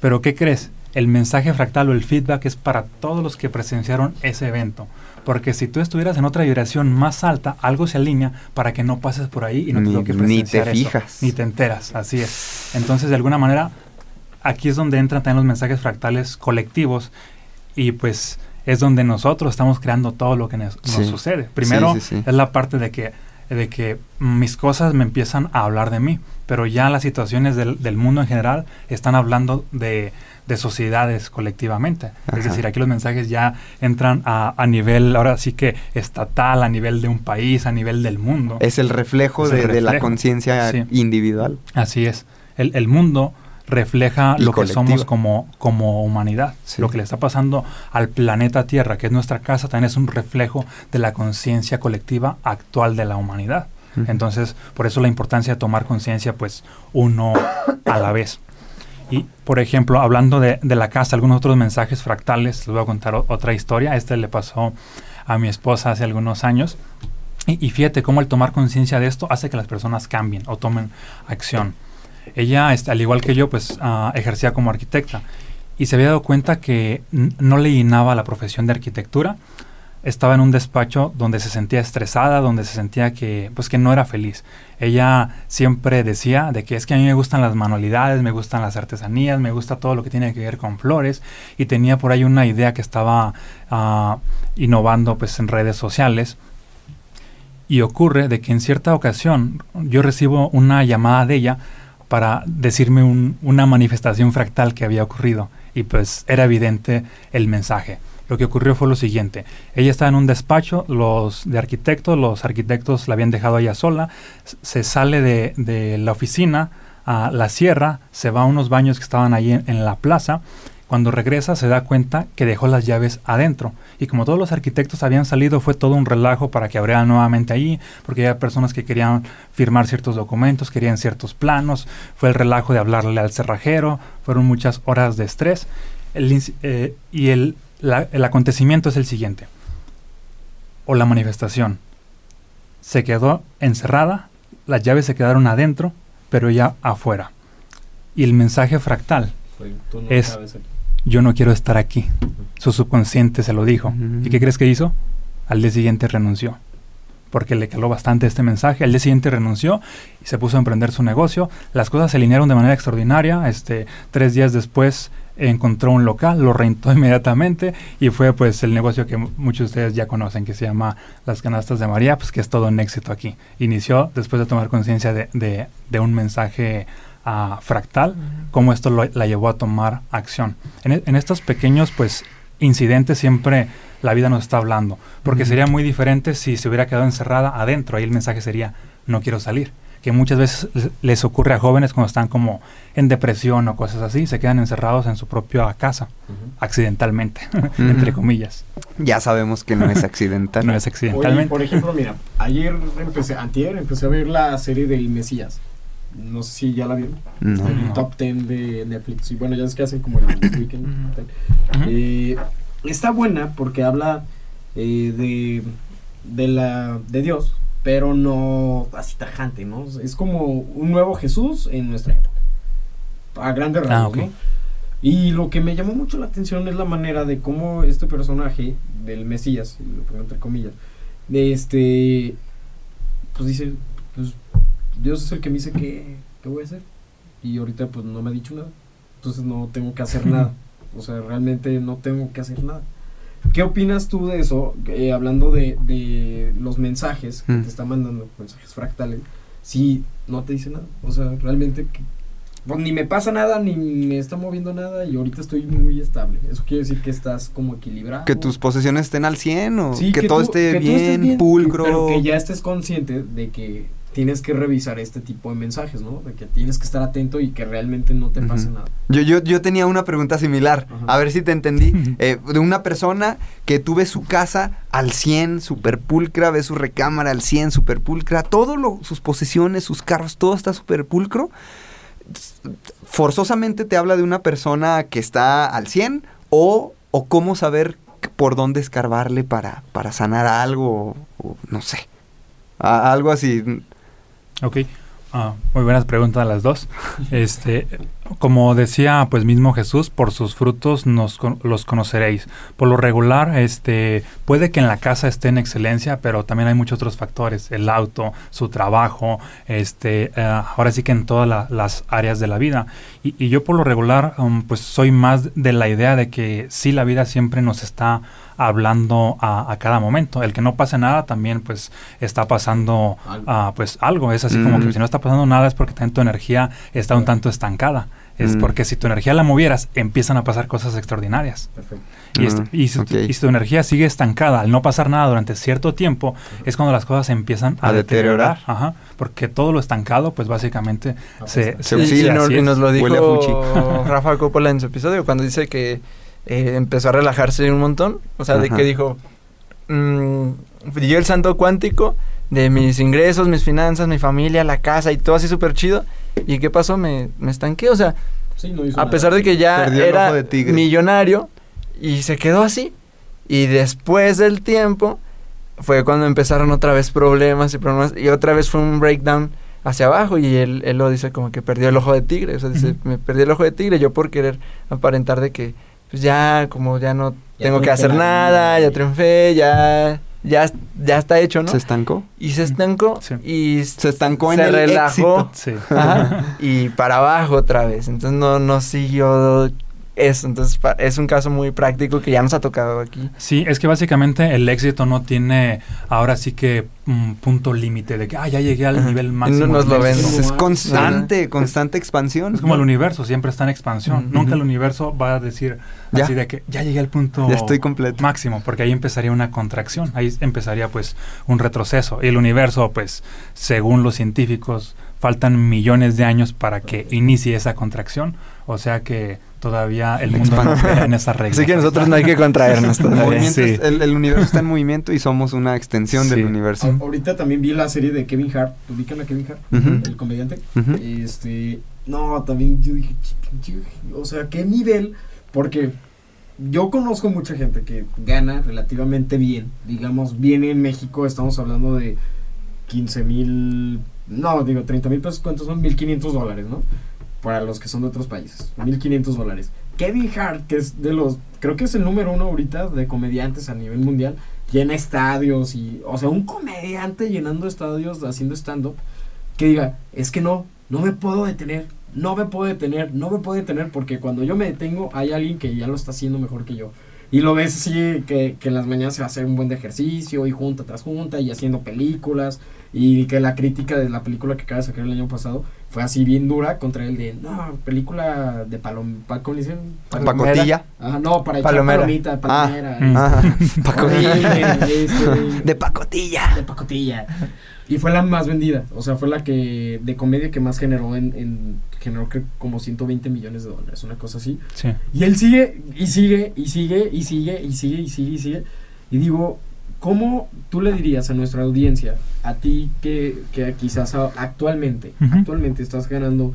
Pero ¿qué crees? El mensaje fractal o el feedback es para todos los que presenciaron ese evento. Porque si tú estuvieras en otra vibración más alta, algo se alinea para que no pases por ahí y no te toque presenciar
Ni te fijas.
ni te enteras, así es. Entonces, de alguna manera, aquí es donde entran también los mensajes fractales colectivos y pues es donde nosotros estamos creando todo lo que nos, sucede. Primero es la parte de que, de que mis cosas me empiezan a hablar de mí, pero ya las situaciones del, del mundo en general están hablando de, de sociedades colectivamente. Es decir, aquí los mensajes ya entran a, a, nivel, ahora sí que estatal, a nivel de un país, a nivel del mundo.
Es el reflejo, de, la conciencia individual.
Así es. El, el mundo refleja lo que somos como, como humanidad. Lo que le está pasando al planeta Tierra, que es nuestra casa, también es un reflejo de la conciencia colectiva actual de la humanidad. Entonces, por eso la importancia de tomar conciencia, pues, uno a la vez. Y, por ejemplo, hablando de, de, la casa, algunos otros mensajes fractales, les voy a contar otra historia. Este le pasó a mi esposa hace algunos años. Y, y fíjate cómo el tomar conciencia de esto hace que las personas cambien o tomen acción. Ella, este, al igual que yo, pues uh, ejercía como arquitecta y se había dado cuenta que no le llenaba la profesión de arquitectura. Estaba en un despacho donde se sentía estresada, donde se sentía que, pues, que no era feliz. Ella siempre decía de que es que a mí me gustan las manualidades, me gustan las artesanías, me gusta todo lo que tiene que ver con flores y tenía por ahí una idea que estaba uh, innovando pues en redes sociales. Y ocurre de que en cierta ocasión yo recibo una llamada de ella para decirme una manifestación fractal que había ocurrido y pues era evidente el mensaje. Lo que ocurrió fue lo siguiente. Ella estaba en un despacho, los de arquitectos, los arquitectos la habían dejado ella sola, se sale de, la oficina a la sierra, se va a unos baños que estaban ahí en la plaza cuando regresa se da cuenta que dejó las llaves adentro. Y como todos los arquitectos habían salido, fue todo un relajo para que abrieran nuevamente allí, porque había personas que querían firmar ciertos documentos, querían ciertos planos, fue el relajo de hablarle al cerrajero, fueron muchas horas de estrés. Eh, y el, el acontecimiento es el siguiente, o la manifestación. Se quedó encerrada, las llaves se quedaron adentro, pero ya afuera. Y el mensaje fractal es yo no quiero estar aquí. Su subconsciente se lo dijo. ¿Y qué crees que hizo? Al día siguiente renunció. Porque le caló bastante este mensaje. Al día siguiente renunció y se puso a emprender su negocio. Las cosas se alinearon de manera extraordinaria. Este, tres días después encontró un local, lo rentó inmediatamente y fue pues el negocio que muchos de ustedes ya conocen, que se llama Las Canastas de María, pues que es todo un éxito aquí. Inició después de tomar conciencia de, de, de un mensaje fractal, cómo esto la llevó a tomar acción. En, en, estos pequeños pues incidentes siempre la vida nos está hablando, porque sería muy diferente si se hubiera quedado encerrada adentro, ahí el mensaje sería no quiero salir, que muchas veces les ocurre a jóvenes cuando están como en depresión o cosas así, se quedan encerrados en su propia casa, accidentalmente, entre comillas.
Ya sabemos que no es accidental.
no es accidentalmente.
por ejemplo, mira, ayer empecé, antier empecé a ver la serie del Mesías. No sé si ya la vieron. El top 10 de Netflix. Y bueno, ya es que hacen como el weekend. eh, está buena porque habla eh, de, de, la, de Dios, pero no así tajante, ¿no? Es como un nuevo Jesús en nuestra época. A grandes ah, rasgos, ¿no? Y lo que me llamó mucho la atención es la manera de cómo este personaje del Mesías, lo pongo entre comillas, de este, pues dice, pues Dios es el que me dice qué, qué voy a hacer. y ahorita pues no me ha dicho nada. Entonces no tengo que hacer nada. O sea, realmente no tengo que hacer nada. ¿Qué opinas tú de eso? Eh, hablando de, de los mensajes que
Mm.
te están mandando, mensajes fractales, si no te dice nada. O sea, realmente que- pues, ni me pasa nada, ni me está moviendo nada y ahorita estoy muy estable. Eso quiere decir que estás como equilibrado.
Que tus posesiones estén al 100 o
Sí,
que, todo
tú-
esté
que estés
bien, pulcro.
Pero que ya estés consciente de que tienes que revisar este tipo de mensajes, ¿no? De que tienes que estar atento y que realmente no te pase nada.
Yo, yo, yo tenía una pregunta similar, a ver si te entendí. Eh, de una persona que tú ves su casa al 100, super pulcra, ves su recámara al 100, super pulcra, todo lo, sus posesiones, sus carros, todo está super pulcro. Forzosamente te habla de una persona que está al 100 o, o cómo saber por dónde escarbarle para, para sanar algo, o, o no sé. A- algo así.
Ok. Ah, muy buenas preguntas las dos. Este, como decía pues mismo Jesús, por sus frutos nos con- los conoceréis. Por lo regular, este, puede que en la casa esté en excelencia, pero también hay muchos otros factores, el auto, su trabajo, este, eh, ahora sí que en todas la- las áreas de la vida. Y, y yo por lo regular, um, pues soy más de la idea de que sí la vida siempre nos está hablando a, a cada momento. El que no pase nada también pues está pasando
Algo.
ah, pues algo. Es así como que si no está pasando nada es porque también tu energía está un tanto estancada. Es
Mm.
porque si tu energía la movieras, empiezan a pasar cosas extraordinarias.
Perfecto.
Y, est- y si,
ok.
y si tu energía sigue estancada al no pasar nada durante cierto tiempo, es cuando las cosas se empiezan a,
A deteriorar.
Ajá, porque todo lo estancado, pues básicamente se.
Se
se-
Y-
oxida,
y, nos, y lo dijo Rafa Coppola en su episodio cuando dice que eh, empezó a relajarse un montón. O sea, de que dijo, mm, yo el santo cuántico de mis ingresos, mis finanzas, mi familia, la casa y todo así súper chido. ¿Y qué pasó? Me, me estanqué. O sea,
Sí, no hizo
a
nada.
pesar de que ya
Perdió
era millonario y se quedó así. Y después del tiempo fue cuando empezaron otra vez problemas y problemas y otra vez fue un breakdown hacia abajo y él, él lo dice como que perdió el ojo de tigre, o sea, dice, me perdí el ojo de tigre yo por querer aparentar de que pues ya como ya no
Ya
tengo que hacer nada, ya triunfé, ya ya ya está hecho, ¿no?
¿Se estancó?
y se estancó
Sí.
y
Se estancó en
se
el
relajó
éxito.
Sí.
Ajá, y para abajo otra vez. Entonces no, no siguió eso. Entonces es un caso muy práctico que ya nos ha tocado aquí.
Sí, es que básicamente el éxito no tiene ahora sí que un punto límite de que ah, ya llegué al
Ajá.
nivel máximo.
no nos lo ven.
Es, constante, constante expansión.
Es como el universo, siempre está en expansión. Nunca el universo va a decir
Ya.
así de que ya llegué al punto
Ya estoy completo.
máximo, porque ahí empezaría una contracción, ahí empezaría pues un retroceso. Y el universo, pues, según los científicos, faltan millones de años para que inicie esa contracción. O sea que todavía el mundo no
Expansión.
opera en esa regla.
Así que nosotros no hay que contraernos
El,
todavía.
Sí.
el- el universo está en movimiento y somos una extensión
Sí.
del universo.
A- ahorita también vi la serie de Kevin Hart. ¿Ubican a Kevin Hart? El comediante. Este. No, también yo dije, "Ch- pinche, o sea, ¿qué nivel? Porque yo conozco mucha gente que gana relativamente bien. Digamos, viene en México, estamos hablando de 15 mil. No, digo, 30 mil pesos, ¿cuántos son? 1500 dólares, ¿no? Para los que son de otros países. 1500 dólares. Kevin Hart, que es de los. Creo que es el número uno ahorita de comediantes a nivel mundial. Llena estadios y. O sea, un comediante llenando estadios, haciendo stand-up. Que diga, es que no, no me puedo detener. No me puedo detener, no me puedo detener. Porque cuando yo me detengo, hay alguien que ya lo está haciendo mejor que yo. Y lo ves así, que, que en las mañanas se va a hacer un buen ejercicio y junta tras junta y haciendo películas. Y que la crítica de la película que acaba de sacar el año pasado fue así bien dura contra él de, no, película de palom... pa- ¿Cómo le dicen?
Pacotilla.
Ah, no, para echar
Palomera.
palomita, palomera.
Mm.
Ajá.
Pacotilla. este,
De pacotilla.
de pacotilla. Y fue la más vendida. O sea, fue la que de comedia que más generó en, en generó creo como 120 millones de dólares, una cosa así.
Sí.
Y él sigue y sigue y sigue y sigue y sigue y sigue y sigue. Y digo, ¿cómo tú le dirías a nuestra audiencia, a ti que, que quizás actualmente, actualmente estás ganando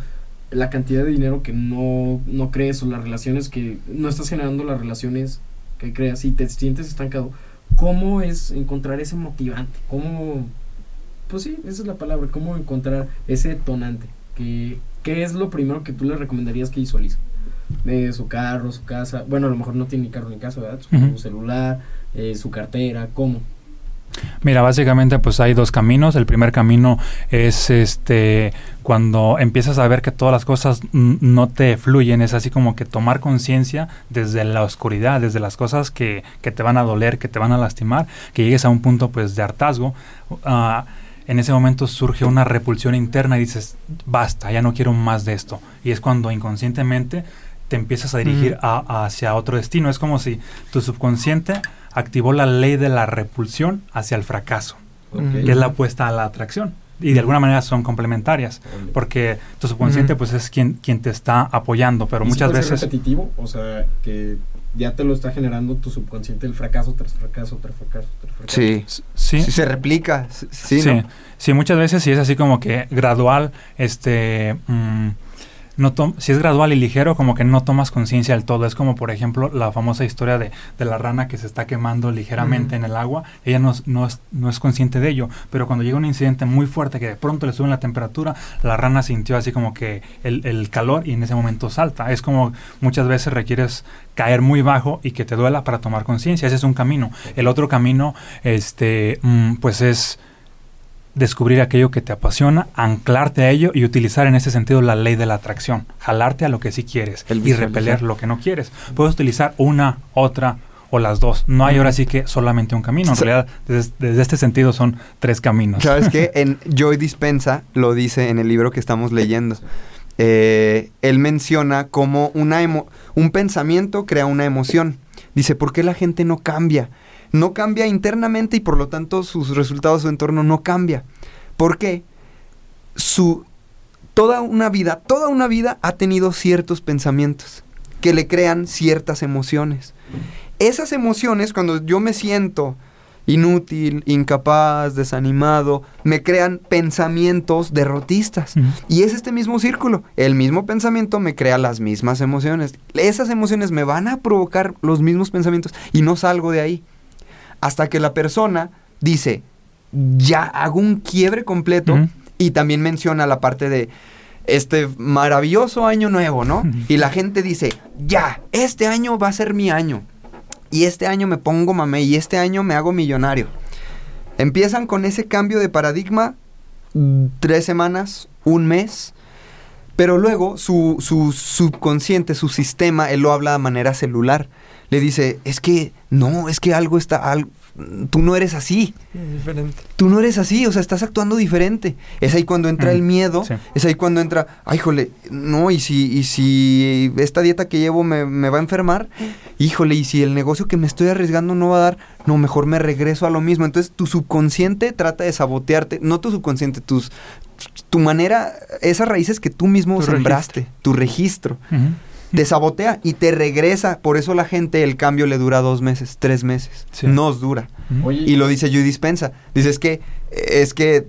la cantidad de dinero que no, no crees o las relaciones que no estás generando las relaciones que creas y te sientes estancado? ¿Cómo es encontrar ese motivante? ¿Cómo, pues sí, esa es la palabra, cómo encontrar ese detonante? ¿Qué, qué es lo primero que tú le recomendarías que visualice? Eh, su carro, su casa, bueno, a lo mejor no tiene ni carro ni casa, ¿verdad? Su, celular, eh, su cartera, ¿cómo?
Mira, básicamente pues hay dos caminos. El primer camino es este cuando empiezas a ver que todas las cosas no te fluyen, es así como que tomar conciencia desde la oscuridad, desde las cosas que, que, te van a doler, que te van a lastimar, que llegues a un punto pues de hartazgo. Uh, en ese momento surge una repulsión interna y dices, basta, ya no quiero más de esto. Y es cuando inconscientemente te empiezas a dirigir a, hacia otro destino. Es como si tu subconsciente activó la ley de la repulsión hacia el fracaso, que es la apuesta a la atracción. Y de alguna manera son complementarias, porque tu subconsciente pues es quien, quien te está apoyando, pero muchas veces...
Es repetitivo, o sea, que ya te lo está generando tu subconsciente el fracaso tras fracaso tras fracaso tras fracaso.
Sí, sí. se replica. Sí,
sí, sí, muchas veces sí es así como que gradual, este... Mm, no si es gradual y ligero, como que no tomas conciencia del todo. Es como, por ejemplo, la famosa historia de, de la rana que se está quemando ligeramente en el agua. Ella no, no, es, no es consciente de ello, pero cuando llega un incidente muy fuerte que de pronto le sube la temperatura, la rana sintió así como que el, el calor y en ese momento salta. Es como muchas veces requieres caer muy bajo y que te duela para tomar conciencia. Ese es un camino. El otro camino, este, mm, pues es descubrir aquello que te apasiona, anclarte a ello y utilizar en ese sentido la ley de la atracción, jalarte a lo que sí quieres y repeler lo que no quieres. Puedes utilizar una, otra o las dos. No hay ahora sí que solamente un camino. En realidad, desde, este sentido son tres caminos.
¿Sabes qué? En Joy Dispensa lo dice en el libro que estamos leyendo. Eh, él menciona cómo una un pensamiento crea una emoción. Dice, ¿por qué la gente no cambia? No cambia internamente y por lo tanto sus resultados, su entorno no cambia. ¿Por qué? Su, toda una vida, toda una vida ha tenido ciertos pensamientos que le crean ciertas emociones. Esas emociones, cuando yo me siento inútil, incapaz, desanimado, me crean pensamientos derrotistas. Y es este mismo círculo. El mismo pensamiento me crea las mismas emociones. Esas emociones me van a provocar los mismos pensamientos y no salgo de ahí hasta que la persona dice, ya hago un quiebre completo y también menciona la parte de este maravilloso año nuevo, ¿no? Y la gente dice, ya, este año va a ser mi año. Y este año me pongo mamé y este año me hago millonario. Empiezan con ese cambio de paradigma tres semanas, un mes, pero luego su, su subconsciente, su sistema, él lo habla de manera celular le dice, es que no, es que algo está, tú no eres así. diferente. Tú no eres así, o sea, estás actuando diferente. Es ahí cuando entra el miedo, es ahí cuando entra, ay, híjole, no, y si, y si esta dieta que llevo me, me, va a enfermar, híjole, y si el negocio que me estoy arriesgando no va a dar, no, mejor me regreso a lo mismo. Entonces tu subconsciente trata de sabotearte, no tu subconsciente, tus, tu manera, esas raíces que tú mismo sembraste, tu registro te sabotea y te regresa. Por eso la gente el cambio le dura dos meses, tres meses. Nos dura. y lo dice Judy Dispensa. Dice, es que, es que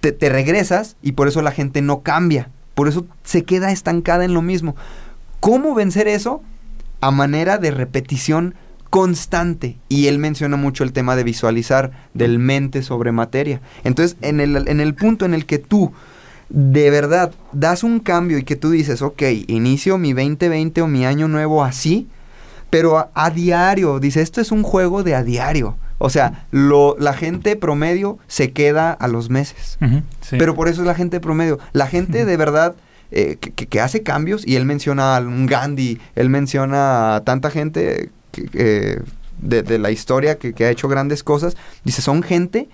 te, te, regresas y por eso la gente no cambia. Por eso se queda estancada en lo mismo. ¿Cómo vencer eso? A manera de repetición constante. Y él menciona mucho el tema de visualizar, del mente sobre materia. Entonces, en el, en el punto en el que tú de verdad das un cambio y que tú dices, ok, inicio mi 2020 o mi año nuevo así, pero a, diario, dice, esto es un juego de a diario. O sea, lo, la gente promedio se queda a los meses. Pero por eso es la gente promedio. La gente de verdad eh, que, hace cambios, y él menciona a un Gandhi, él menciona a tanta gente de, de, la historia que, que ha hecho grandes cosas, dice, son gente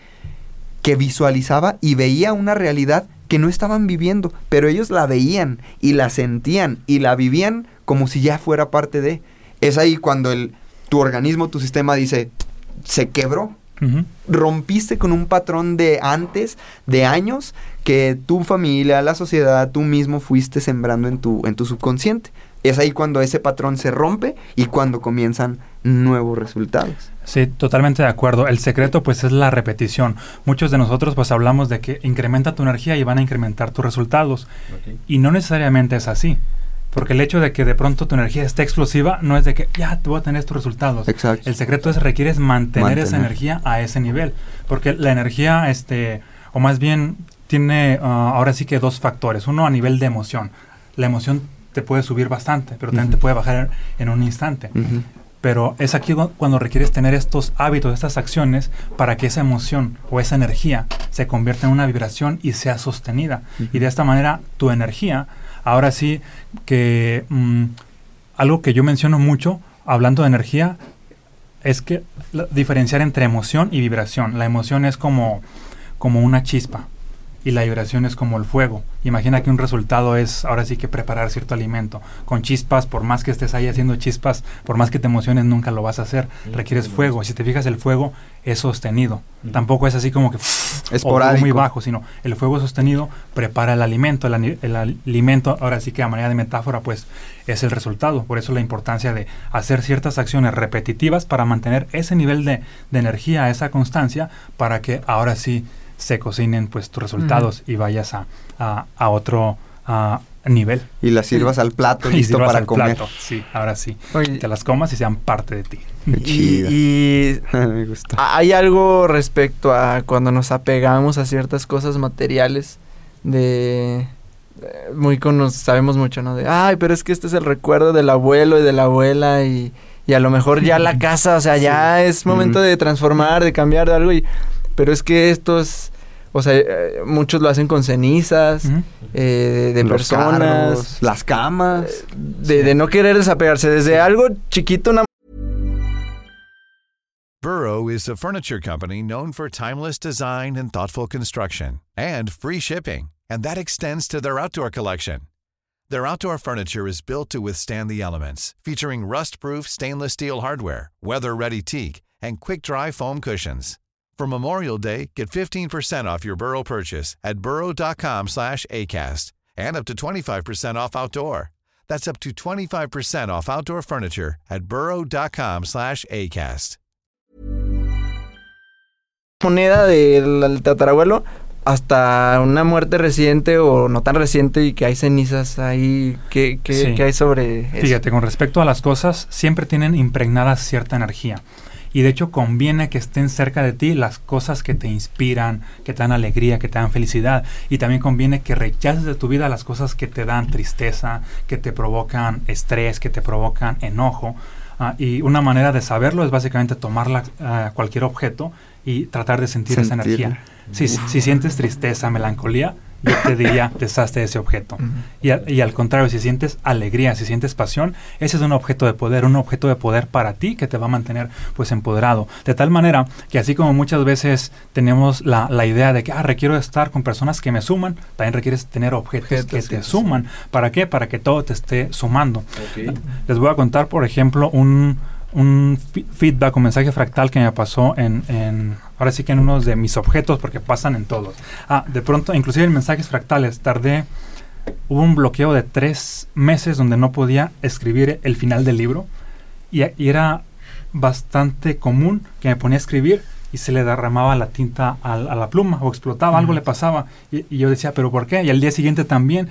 que visualizaba y veía una realidad que no estaban viviendo, pero ellos la veían y la sentían y la vivían como si ya fuera parte de. Es ahí cuando el, tu organismo, tu sistema dice, se quebró. Rompiste con un patrón de antes, de años, que tu familia, la sociedad, tú mismo fuiste sembrando en tu, en tu subconsciente. Es ahí cuando ese patrón se rompe y cuando comienzan nuevos resultados.
Sí, totalmente de acuerdo. El secreto pues es la repetición. Muchos de nosotros pues hablamos de que incrementa tu energía y van a incrementar tus resultados. Y no necesariamente es así. Porque el hecho de que de pronto tu energía esté explosiva no es de que ya te voy a tener estos resultados.
Exacto.
El secreto es requieres mantener, esa energía a ese nivel. Porque la energía, este, o más bien, tiene ah, ahora sí que dos factores. Uno a nivel de emoción. La emoción te puede subir bastante, pero también te puede bajar en un instante. Pero es aquí cu- cuando requieres tener estos hábitos, estas acciones, para que esa emoción o esa energía se convierta en una vibración y sea sostenida. Y de esta manera tu energía, ahora sí que mm, algo que yo menciono mucho hablando de energía es que la- diferenciar entre emoción y vibración. La emoción es como, como una chispa y la vibración es como el fuego. Imagina que un resultado es ahora sí que preparar cierto alimento. Con chispas, por más que estés ahí haciendo chispas, por más que te emociones, nunca lo vas a hacer. Requieres fuego. Si te fijas, el fuego es sostenido. Tampoco es así como que
Esporádico.
muy bajo, sino el fuego sostenido prepara el alimento. El, el alimento, ahora sí que a manera de metáfora, pues es el resultado. Por eso la importancia de hacer ciertas acciones repetitivas para mantener ese nivel de, de energía, esa constancia, para que ahora sí se cocinen pues tus resultados y vayas a, a, a otro a nivel.
Y la sirvas al plato
Y
listo para
al
comer.
plato. Sí, ahora sí.
Oye,
Que las comas y sean parte de ti.
Qué
y,
chido.
y
Me gustó.
hay algo respecto a cuando nos apegamos a ciertas cosas materiales de eh, muy cono- sabemos mucho, ¿no? De, ay, pero es que este es el recuerdo del abuelo y de la abuela y, y a lo mejor ya la casa, o sea, ya es momento de transformar, de cambiar de algo y pero es que esto es o sea, eh, muchos lo hacen con cenizas,
Ujú.
eh, de
Los
personas,
carros, las camas.
de, de no querer desapegarse desde algo chiquito, una
Burrow is a furniture company known for timeless design and thoughtful construction and free shipping, and that extends to their outdoor collection. Their outdoor furniture is built to withstand the elements, featuring rust-proof stainless steel hardware, weather-ready teak, and quick-dry foam cushions. For Memorial Day, get 15% off your Burrow purchase at burrow.com slash ACAST and up to 25% off outdoor. That's up to 25% off outdoor furniture at burrow.com slash ACAST.
moneda del tatarabuelo hasta una muerte reciente o no tan reciente y que hay cenizas ahí que, que,
Sí.
que hay sobre eso?
Fíjate, con respecto a las cosas, siempre tienen impregnadas cierta energía. Y de hecho conviene que estén cerca de ti las cosas que te inspiran, que te dan alegría, que te dan felicidad. Y también conviene que rechaces de tu vida las cosas que te dan tristeza, que te provocan estrés, que te provocan enojo. Ah, y una manera de saberlo es básicamente tomar la- ah, cualquier objeto y tratar de sentir esa energía. Si, si sientes tristeza, melancolía, yo te diría, deshazte de ese objeto. Y, al- y al contrario, si sientes alegría, si sientes pasión, ese es un objeto de poder, un objeto de poder para ti que te va a mantener pues empoderado. De tal manera que así como muchas veces tenemos la, la idea de que, ah, requiero estar con personas que me suman, también requieres tener objetos,
Objetos
que te suman. ¿Para qué? Para que todo te esté sumando. Les voy a contar, por ejemplo, un, un feedback o mensaje fractal que me pasó en, en- ahora sí que en uno de mis objetos, porque pasan en todos. Ah, de pronto, inclusive en mensajes fractales, tardé, hubo un bloqueo de tres meses donde no podía escribir el final del libro y, y era bastante común que me ponía a escribir y se le derramaba la tinta al- a, la pluma o explotaba, algo
Ujú.
le pasaba y, y yo decía, pero ¿por qué? Y al día siguiente también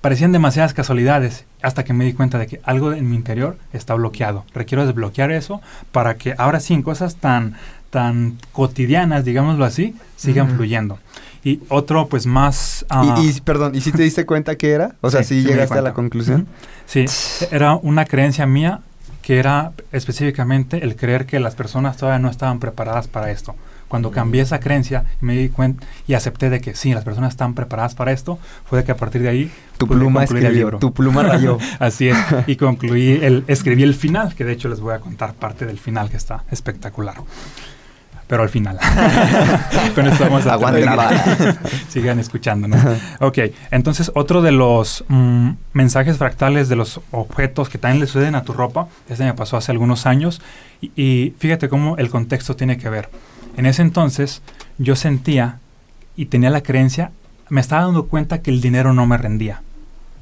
parecían demasiadas casualidades hasta que me di cuenta de que algo en mi interior está bloqueado. Requiero desbloquear eso para que ahora sí en cosas tan tan cotidianas, digámoslo así, sigan fluyendo. Y otro pues más ah,
Y, y, perdón, ¿y si te diste cuenta que era? O sea, si
sí
llegaste a la conclusión.
Sí, era una creencia mía que era específicamente el creer que las personas todavía no estaban preparadas para esto. Cuando cambié esa creencia y me di cuenta y acepté de que sí, las personas están preparadas para esto, fue de que a partir de ahí
Tu pluma
concluir el
escribió,
libro.
tu pluma rayó.
Así es. Y concluí el, escribí el final, que de hecho les voy a contar parte del final que está espectacular. Pero al final. Con esto vamos a
vara.
Sigan escuchándonos. ok, entonces otro de los mm, mensajes fractales de los objetos que también le suceden a tu ropa, este me pasó hace algunos años, y, y fíjate cómo el contexto tiene que ver. En ese entonces yo sentía y tenía la creencia, me estaba dando cuenta que el dinero no me rendía.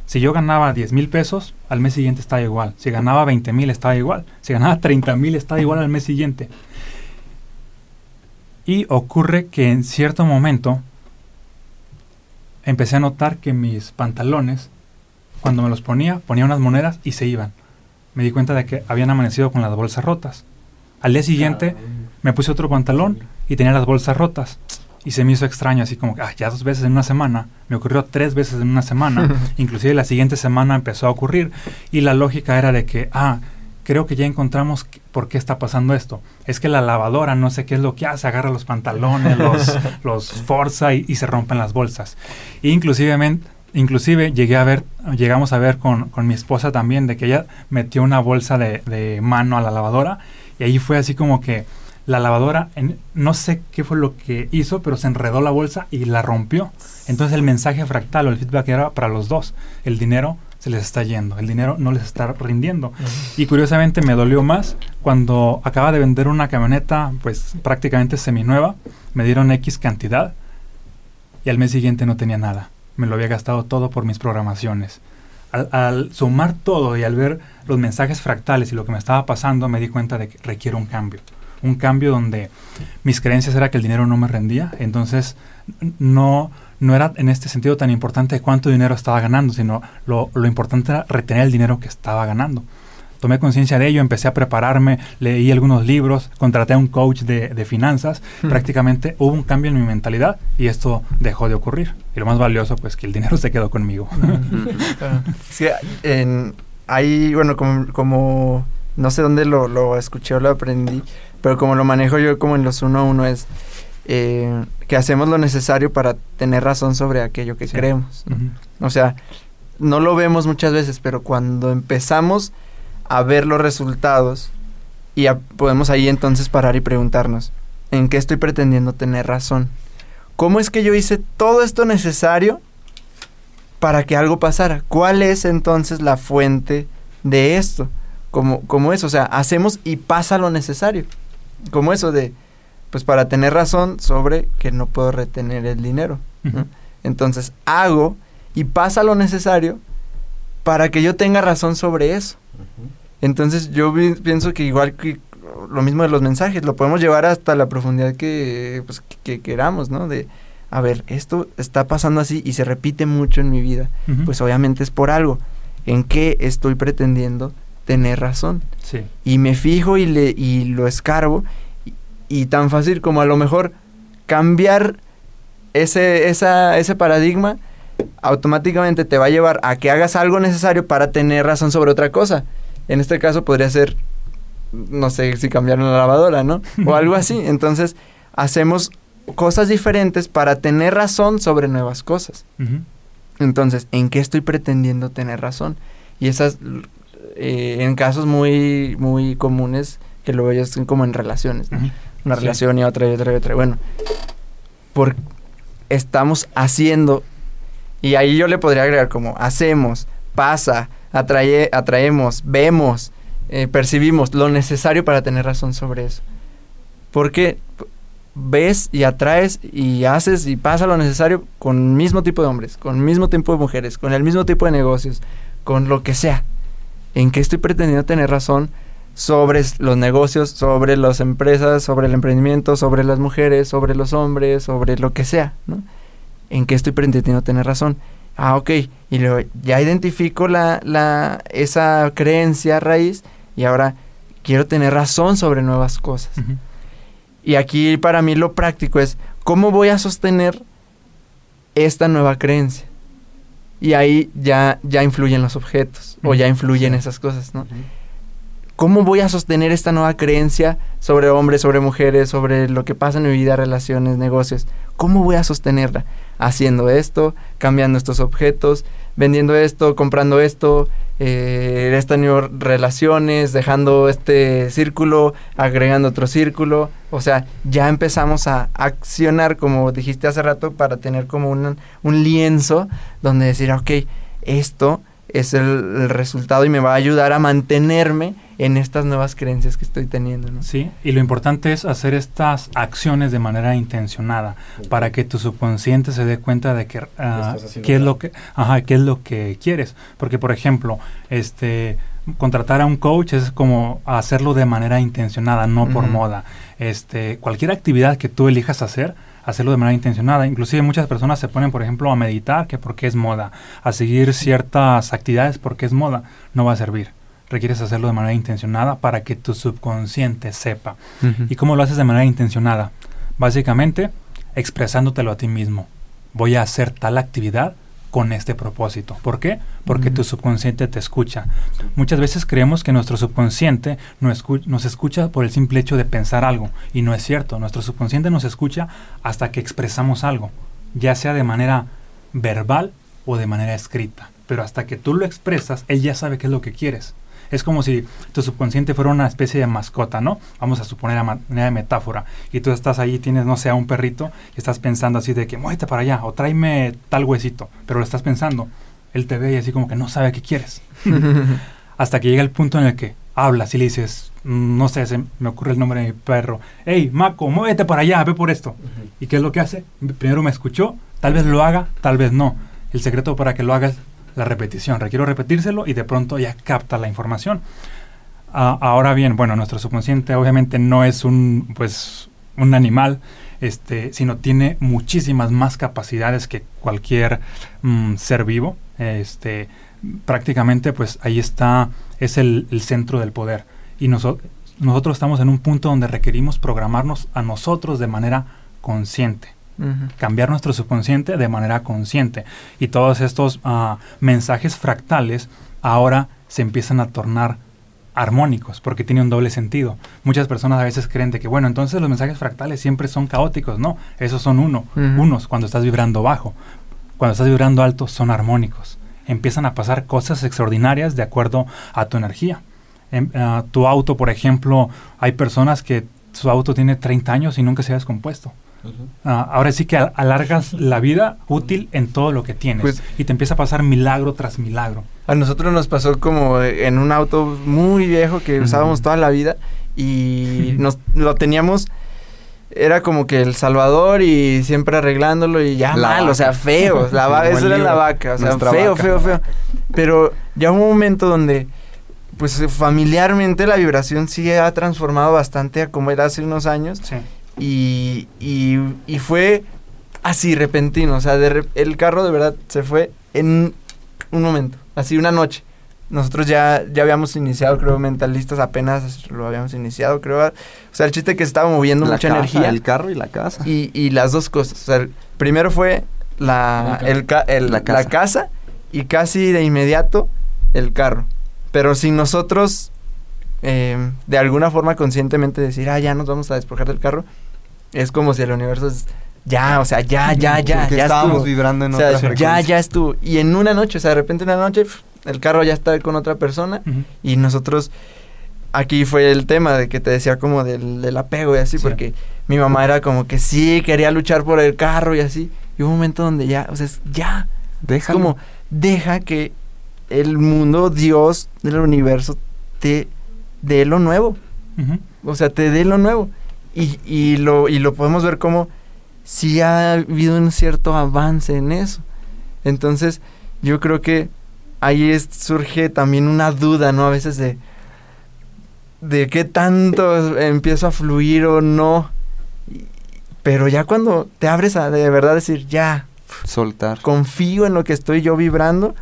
Si yo ganaba 10 mil pesos, al mes siguiente estaba igual. Si ganaba 20 mil, estaba igual. Si ganaba 30 mil, estaba igual al mes siguiente. Y ocurre que en cierto momento empecé a notar que mis pantalones, cuando me los ponía, ponía unas monedas y se iban. Me di cuenta de que habían amanecido con las bolsas rotas. Al día siguiente me puse otro pantalón y tenía las bolsas rotas. Y se me hizo extraño, así como que ah, ya dos veces en una semana. Me ocurrió tres veces en una semana. Inclusive la siguiente semana empezó a ocurrir. Y la lógica era de que, ah, creo que ya encontramos por qué está pasando esto. Es que la lavadora no sé qué es lo que hace, agarra los pantalones, los, los forza y, y se rompen las bolsas. E inclusive, inclusive llegué a ver, llegamos a ver con, con mi esposa también de que ella metió una bolsa de, de mano a la lavadora y ahí fue así como que la lavadora, en- no sé qué fue lo que hizo, pero se enredó la bolsa y la rompió. Entonces el mensaje fractal o el feedback era para los dos. El dinero se les está yendo, el dinero no les está rindiendo. Y curiosamente me dolió más cuando acaba de vender una camioneta, pues prácticamente seminueva, me dieron X cantidad y al mes siguiente no tenía nada. Me lo había gastado todo por mis programaciones. Al, al sumar todo y al ver los mensajes fractales y lo que me estaba pasando, me di cuenta de que requiero un cambio. Un cambio donde mis creencias era que el dinero no me rendía, entonces no, no era en este sentido tan importante cuánto dinero estaba ganando, sino lo, lo importante era retener el dinero que estaba ganando. Tomé conciencia de ello, empecé a prepararme, leí algunos libros, contraté a un coach de, de finanzas, prácticamente hubo un cambio en mi mentalidad y esto dejó de ocurrir. Y lo más valioso, pues que el dinero se quedó conmigo.
Sí, en, ahí, bueno, como, como no sé dónde lo, lo escuché o lo aprendí, pero como lo manejo yo como en los uno a uno es eh, que hacemos lo necesario para tener razón sobre aquello que
Sí.
creemos. O sea, no lo vemos muchas veces, pero cuando empezamos a ver los resultados y a- podemos ahí entonces parar y preguntarnos, ¿en qué estoy pretendiendo tener razón? ¿Cómo es que yo hice todo esto necesario para que algo pasara? ¿Cuál es entonces la fuente de esto? Como, como eso, o sea, hacemos y pasa lo necesario. Como eso de, pues para tener razón sobre que no puedo retener el dinero. Entonces hago y pasa lo necesario para que yo tenga razón sobre eso. Entonces yo pienso que igual que lo mismo de los mensajes, lo podemos llevar hasta la profundidad que, pues, que, que queramos, ¿no? De, a ver, esto está pasando así y se repite mucho en mi vida. Pues obviamente es por algo. ¿En qué estoy pretendiendo tener razón?
sí.
y me fijo y, le, y lo escarbo y, y tan fácil como a lo mejor cambiar ese, esa, ese paradigma automáticamente te va a llevar a que hagas algo necesario para tener razón sobre otra cosa. En este caso podría ser, no sé si cambiar la lavadora, ¿no? O algo así. Entonces hacemos cosas diferentes para tener razón sobre nuevas cosas. Entonces, ¿en qué estoy pretendiendo tener razón? Y esas, eh, en casos muy, muy comunes, que ya son como en relaciones. Una
Sí.
relación y otra y otra y otra. Bueno, por, estamos haciendo, y ahí yo le podría agregar como hacemos, pasa, atrae, atraemos, vemos, eh, percibimos lo necesario para tener razón sobre eso. Porque ves y atraes y haces y pasa lo necesario con el mismo tipo de hombres, con el mismo tipo de mujeres, con el mismo tipo de negocios, con lo que sea. ¿En qué estoy pretendiendo tener razón sobre los negocios, sobre las empresas, sobre el emprendimiento, sobre las mujeres, sobre los hombres, sobre lo que sea, ¿no? ¿En qué estoy pretendiendo tener razón? Ah, ok. Y luego ya identifico la, la, esa creencia raíz y ahora quiero tener razón sobre nuevas cosas. Y aquí para mí lo práctico es cómo voy a sostener esta nueva creencia. Y ahí ya, ya influyen los objetos o ya influyen esas cosas, ¿no? ¿Cómo voy a sostener esta nueva creencia sobre hombres, sobre mujeres, sobre lo que pasa en mi vida, relaciones, negocios? ¿Cómo voy a sostenerla? Haciendo esto, cambiando estos objetos, vendiendo esto, comprando esto, eh, nuevas relaciones, dejando este círculo, agregando otro círculo. O sea, ya empezamos a accionar, como dijiste hace rato, para tener como un, un lienzo donde decir, ok, esto es el, el resultado y me va a ayudar a mantenerme en estas nuevas creencias que estoy teniendo. ¿no?
Sí, y lo importante es hacer estas acciones de manera intencionada para que tu subconsciente se dé cuenta de que ah, qué es lo que, ajá, qué es lo que quieres, porque por ejemplo, este contratar a un coach es como hacerlo de manera intencionada, no por moda. Este, cualquier actividad que tú elijas hacer, hacerlo de manera intencionada. Inclusive muchas personas se ponen, por ejemplo, a meditar, que porque es moda, a seguir ciertas actividades porque es moda, no va a servir. Requieres hacerlo de manera intencionada para que tu subconsciente sepa. ¿Y cómo lo haces de manera intencionada? Básicamente, expresándotelo a ti mismo. Voy a hacer tal actividad con este propósito. ¿Por qué? Porque tu subconsciente te escucha. Muchas veces creemos que nuestro subconsciente nos escucha por el simple hecho de pensar algo y no es cierto. Nuestro subconsciente nos escucha hasta que expresamos algo, ya sea de manera verbal o de manera escrita. Pero hasta que tú lo expresas, él ya sabe qué es lo que quieres. Es como si tu subconsciente fuera una especie de mascota, ¿no? Vamos a suponer a manera de metáfora. Y tú estás ahí, tienes, no sé, a un perrito y estás pensando así de que muévete para allá o tráeme tal huesito. Pero lo estás pensando. Él te ve y así como que no sabe qué quieres. Hasta que llega el punto en el que hablas y le dices, mm, no sé, se me ocurre el nombre de mi perro. Hey, Maco, muévete para allá, ve por esto. ¿Y qué es lo que hace? Primero me escuchó, tal vez lo haga, tal vez no. El secreto para que lo hagas la repetición. Requiero repetírselo y de pronto ya capta la información. Ah, ahora bien, bueno, nuestro subconsciente obviamente no es un, pues, un animal, este, sino tiene muchísimas más capacidades que cualquier mm, ser vivo. Este, prácticamente, pues ahí está, es el, centro del poder. Y nosotros estamos en un punto donde requerimos programarnos a nosotros de manera consciente cambiar nuestro subconsciente de manera consciente. Y todos estos ah, mensajes fractales ahora se empiezan a tornar armónicos, porque tiene un doble sentido. Muchas personas a veces creen de que, bueno, entonces los mensajes fractales siempre son caóticos. No, esos son uno, unos cuando estás vibrando bajo. Cuando estás vibrando alto son armónicos. Empiezan a pasar cosas extraordinarias de acuerdo a tu energía. En, ah, tu auto, por ejemplo, hay personas que su auto tiene 30 años y nunca se ha descompuesto. Ah, ahora sí que alargas la vida útil en todo lo que tienes pues y te empieza a pasar milagro tras milagro.
A nosotros nos pasó como en un auto muy viejo que usábamos toda la vida y nos lo teníamos era como que el Salvador y siempre arreglándolo y ya mal, o sea, feo, la vaca, eso era la vaca, o sea, feo, feo, feo. Pero ya un momento donde pues familiarmente la vibración sí ha transformado bastante a como era hace unos años. Sí. Y, y, fue así repentino, o sea, el carro de verdad se fue en un momento, así una noche. Nosotros ya, ya habíamos iniciado, creo, mentalistas, apenas lo habíamos iniciado, creo. O sea, el chiste que estaba moviendo mucha energía.
El carro y la casa.
Y, y las dos cosas. O sea, primero fue la, la, casa. y casi de inmediato el carro. Pero sin nosotros, eh, de alguna forma conscientemente decir, ah, ya nos vamos a despojar del carro, es como si el universo es ya, o sea, ya, ya, ya, ya
estábamos vibrando en otra
Ya, ya estuvo. Y en una noche, o sea, de repente en una noche, el carro ya está con otra persona y nosotros, aquí fue el tema de que te decía como del, apego y así, porque mi mamá era como que sí, quería luchar por el carro y así. Y un momento donde ya, o sea, es, ya. deja como, deja que el mundo, Dios del universo, te dé lo nuevo. O sea, te dé lo nuevo. Y, y, lo, y lo podemos ver como si ha habido un cierto avance en eso. Entonces, yo creo que ahí surge también una duda, ¿no? A veces de, de qué tanto empiezo a fluir o no. Pero ya cuando te abres a de verdad decir, ya.
Soltar.
Confío en lo que estoy yo vibrando.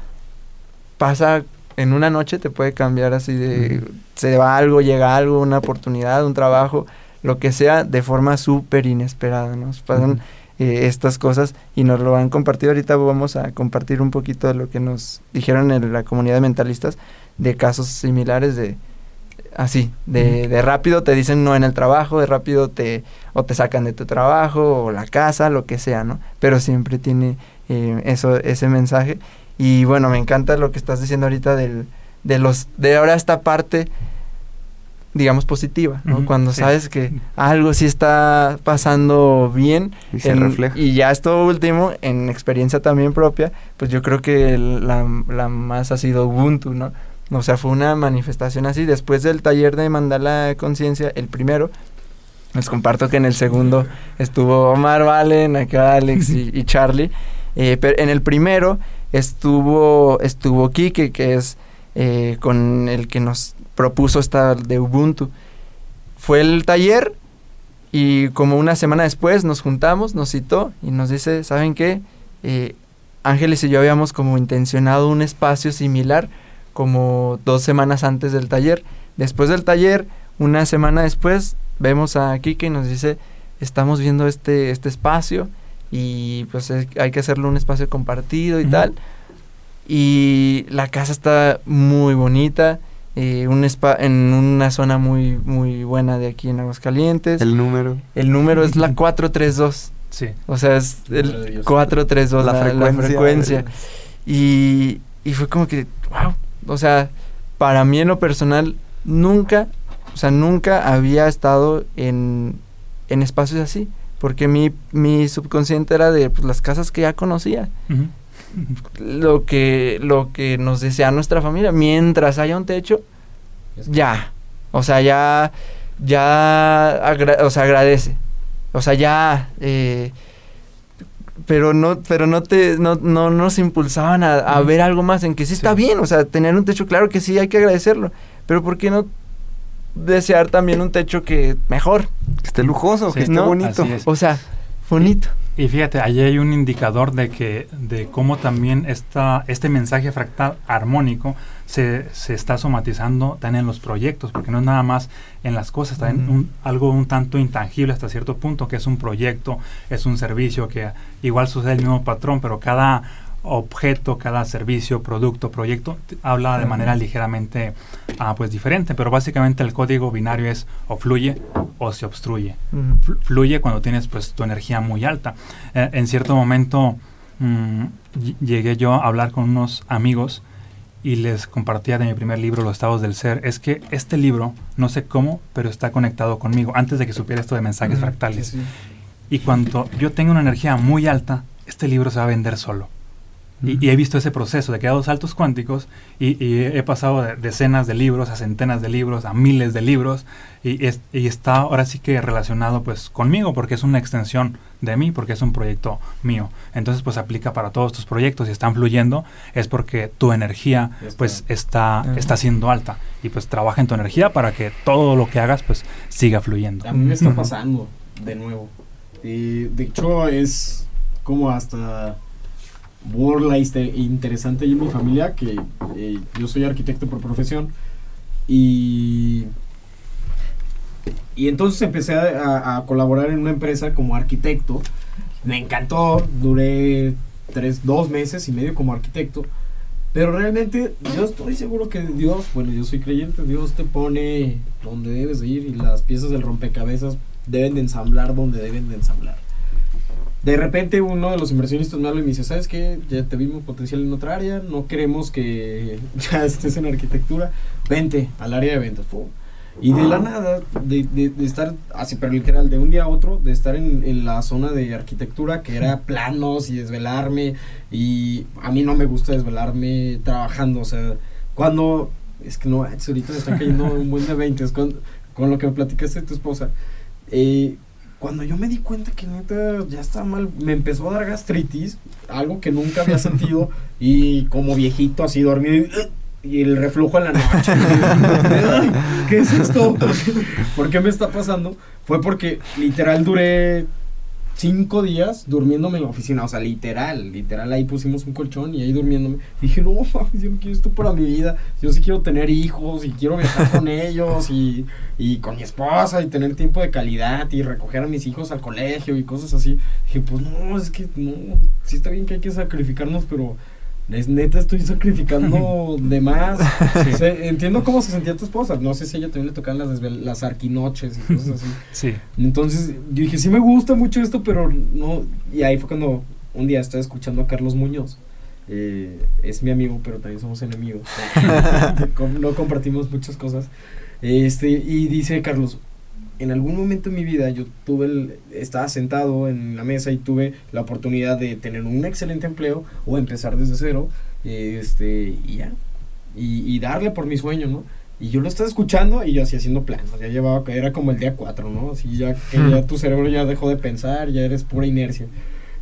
Pasa en una noche, te puede cambiar así de. Se va algo, llega algo, una oportunidad, un trabajo lo que sea, de forma súper inesperada. Nos pasan eh, estas cosas y nos lo han compartido. Ahorita vamos a compartir un poquito de lo que nos dijeron en la comunidad de mentalistas de casos similares de así, de, de, rápido te dicen no en el trabajo, de rápido te o te sacan de tu trabajo o la casa, lo que sea, ¿no? Pero siempre tiene eh, eso ese mensaje y bueno, me encanta lo que estás diciendo ahorita del de los de ahora esta parte digamos, positiva, ¿no? Cuando sabes que algo sí está pasando bien.
Y se refleja.
Y ya esto último, en experiencia también propia, pues yo creo que la, más ha sido Ubuntu, ¿no? O sea, fue una manifestación así. Después del taller de Mandala Conciencia, el primero, les comparto que en el segundo estuvo Omar Valen, acá Alex y, Charlie. Eh, pero en el primero estuvo, estuvo Kike, que es eh, con el que nos propuso esta de Ubuntu. Fue el taller y como una semana después nos juntamos, nos citó y nos dice, ¿saben qué? Eh, Ángeles y yo habíamos como intencionado un espacio similar como dos semanas antes del taller. Después del taller, una semana después, vemos a Kike y nos dice, estamos viendo este, este espacio y pues es- hay que hacerlo un espacio compartido y tal. Y la casa está muy bonita, eh, un spa en una zona muy muy buena de aquí en Aguascalientes. El,
El número.
número es la 432,
Sí.
o sea, es
Número
el
Dios.
432
La
la, la
frecuencia.
frecuencia. Y, y fue como que, wow, o sea, para mí en lo personal, nunca, o sea, nunca había estado en, en espacios así. Porque mi, mi subconsciente era de pues, las casas que ya conocía.
Ujú.
Lo que, lo que nos desea nuestra familia. Mientras haya un techo, ya. O sea, ya, ya, agra- o sea, agradece. O sea, ya, eh, pero no, pero no te, no, no nos impulsaban a, a ver algo más en que sí está
Sí.
bien, o sea, tener un techo, claro que sí, hay que agradecerlo, pero ¿por qué no desear también un techo que mejor?
Que esté lujoso,
Sí,
que esté
¿no?
bonito.
Es.
O sea, bonito.
Y fíjate, allí hay un indicador de que de cómo también esta, este mensaje fractal armónico se, se está somatizando también en los proyectos, porque no es nada más en las cosas, también
Ujú.
un- algo un tanto intangible hasta cierto punto, que es un proyecto, es un servicio, que igual sucede el mismo patrón, pero cada objeto, cada servicio, producto, proyecto, habla de manera ligeramente ah, pues diferente, pero básicamente el código binario es o fluye o se obstruye fl- fluye cuando tienes pues tu energía muy alta. Eh, en cierto momento mm, ll- llegué yo a hablar con unos amigos y les compartía de mi primer libro, Los estados del ser. Es que este libro, no sé cómo, pero está conectado conmigo, antes de que supiera esto de mensajes fractales.
Sí, sí.
Y cuando yo tengo una energía muy alta, este libro se va a vender solo. Y, y he visto ese proceso de que a dos saltos cuánticos y, y he pasado de decenas de libros a centenas de libros, a miles de libros y, es- y está ahora sí que relacionado pues conmigo porque es una extensión de mí, porque es un proyecto mío. Entonces pues aplica para todos tus proyectos y están fluyendo es porque tu energía
está.
pues está,
Ajá.
está siendo alta y pues trabaja en tu energía para que todo lo que hagas pues siga fluyendo.
A mí me está pasando de nuevo. Eh, de hecho, es como hasta burla este- interesante ahí en mi familia que eh, yo soy arquitecto por profesión y y entonces empecé a, a colaborar en una empresa como arquitecto. Me encantó duré tres dos meses y medio como arquitecto pero realmente yo estoy seguro que Dios bueno yo soy creyente Dios te pone donde debes de ir y las piezas del rompecabezas deben de ensamblar donde deben de ensamblar de repente uno de los inversionistas me habla y me dice, ¿sabes qué? Ya te vimos potencial en otra área, no queremos que ya estés en arquitectura, vente al área de ventas. Y de la nada, de, de- de estar, así pero literal, de un día a otro, de estar en, en la zona de arquitectura, que era planos y desvelarme, y a mí no me gusta desvelarme trabajando, o sea, cuando, es que no, ahorita me están cayendo un buen de 20 con, con lo que me platicaste de tu esposa, eh, cuando yo me di cuenta que neta ya estaba mal, me empezó a dar gastritis, algo que nunca había sentido, y como viejito así dormido, y, y el reflujo en la noche. Ay, ¿Qué es esto? ¿Por qué, por qué me está pasando? Fue porque literal duré cinco días durmiéndome en la oficina, o sea, literal, literal, ahí pusimos un colchón y ahí durmiéndome. Dije, no, mames, yo no quiero esto para mi vida, yo sí quiero tener hijos y quiero viajar con ellos y, y con mi esposa y tener tiempo de calidad y recoger a mis hijos al colegio y cosas así. Dije, pues no, es que no, sí está bien que hay que sacrificarnos, pero es neta, estoy sacrificando de más. O sea, entiendo cómo se sentía tu esposa, no sé si a ella también le tocaban las, las arquinoches y cosas así.
Sí.
Entonces yo dije, sí me gusta mucho esto, pero no. Y ahí fue cuando un día estaba escuchando a Carlos Muñoz. Eh, es mi amigo, pero también somos enemigos. No compartimos muchas cosas. Este, y dice Carlos, en algún momento en mi vida yo tuve el, estaba sentado en la mesa y tuve la oportunidad de tener un excelente empleo o empezar desde cero. Este, y ya. Y, y darle por mi sueño, ¿no? Y yo lo estaba escuchando y yo así haciendo planos. Ya llevaba, era como el día 4, ¿no? Así ya que ya tu cerebro ya dejó de pensar, ya eres pura inercia.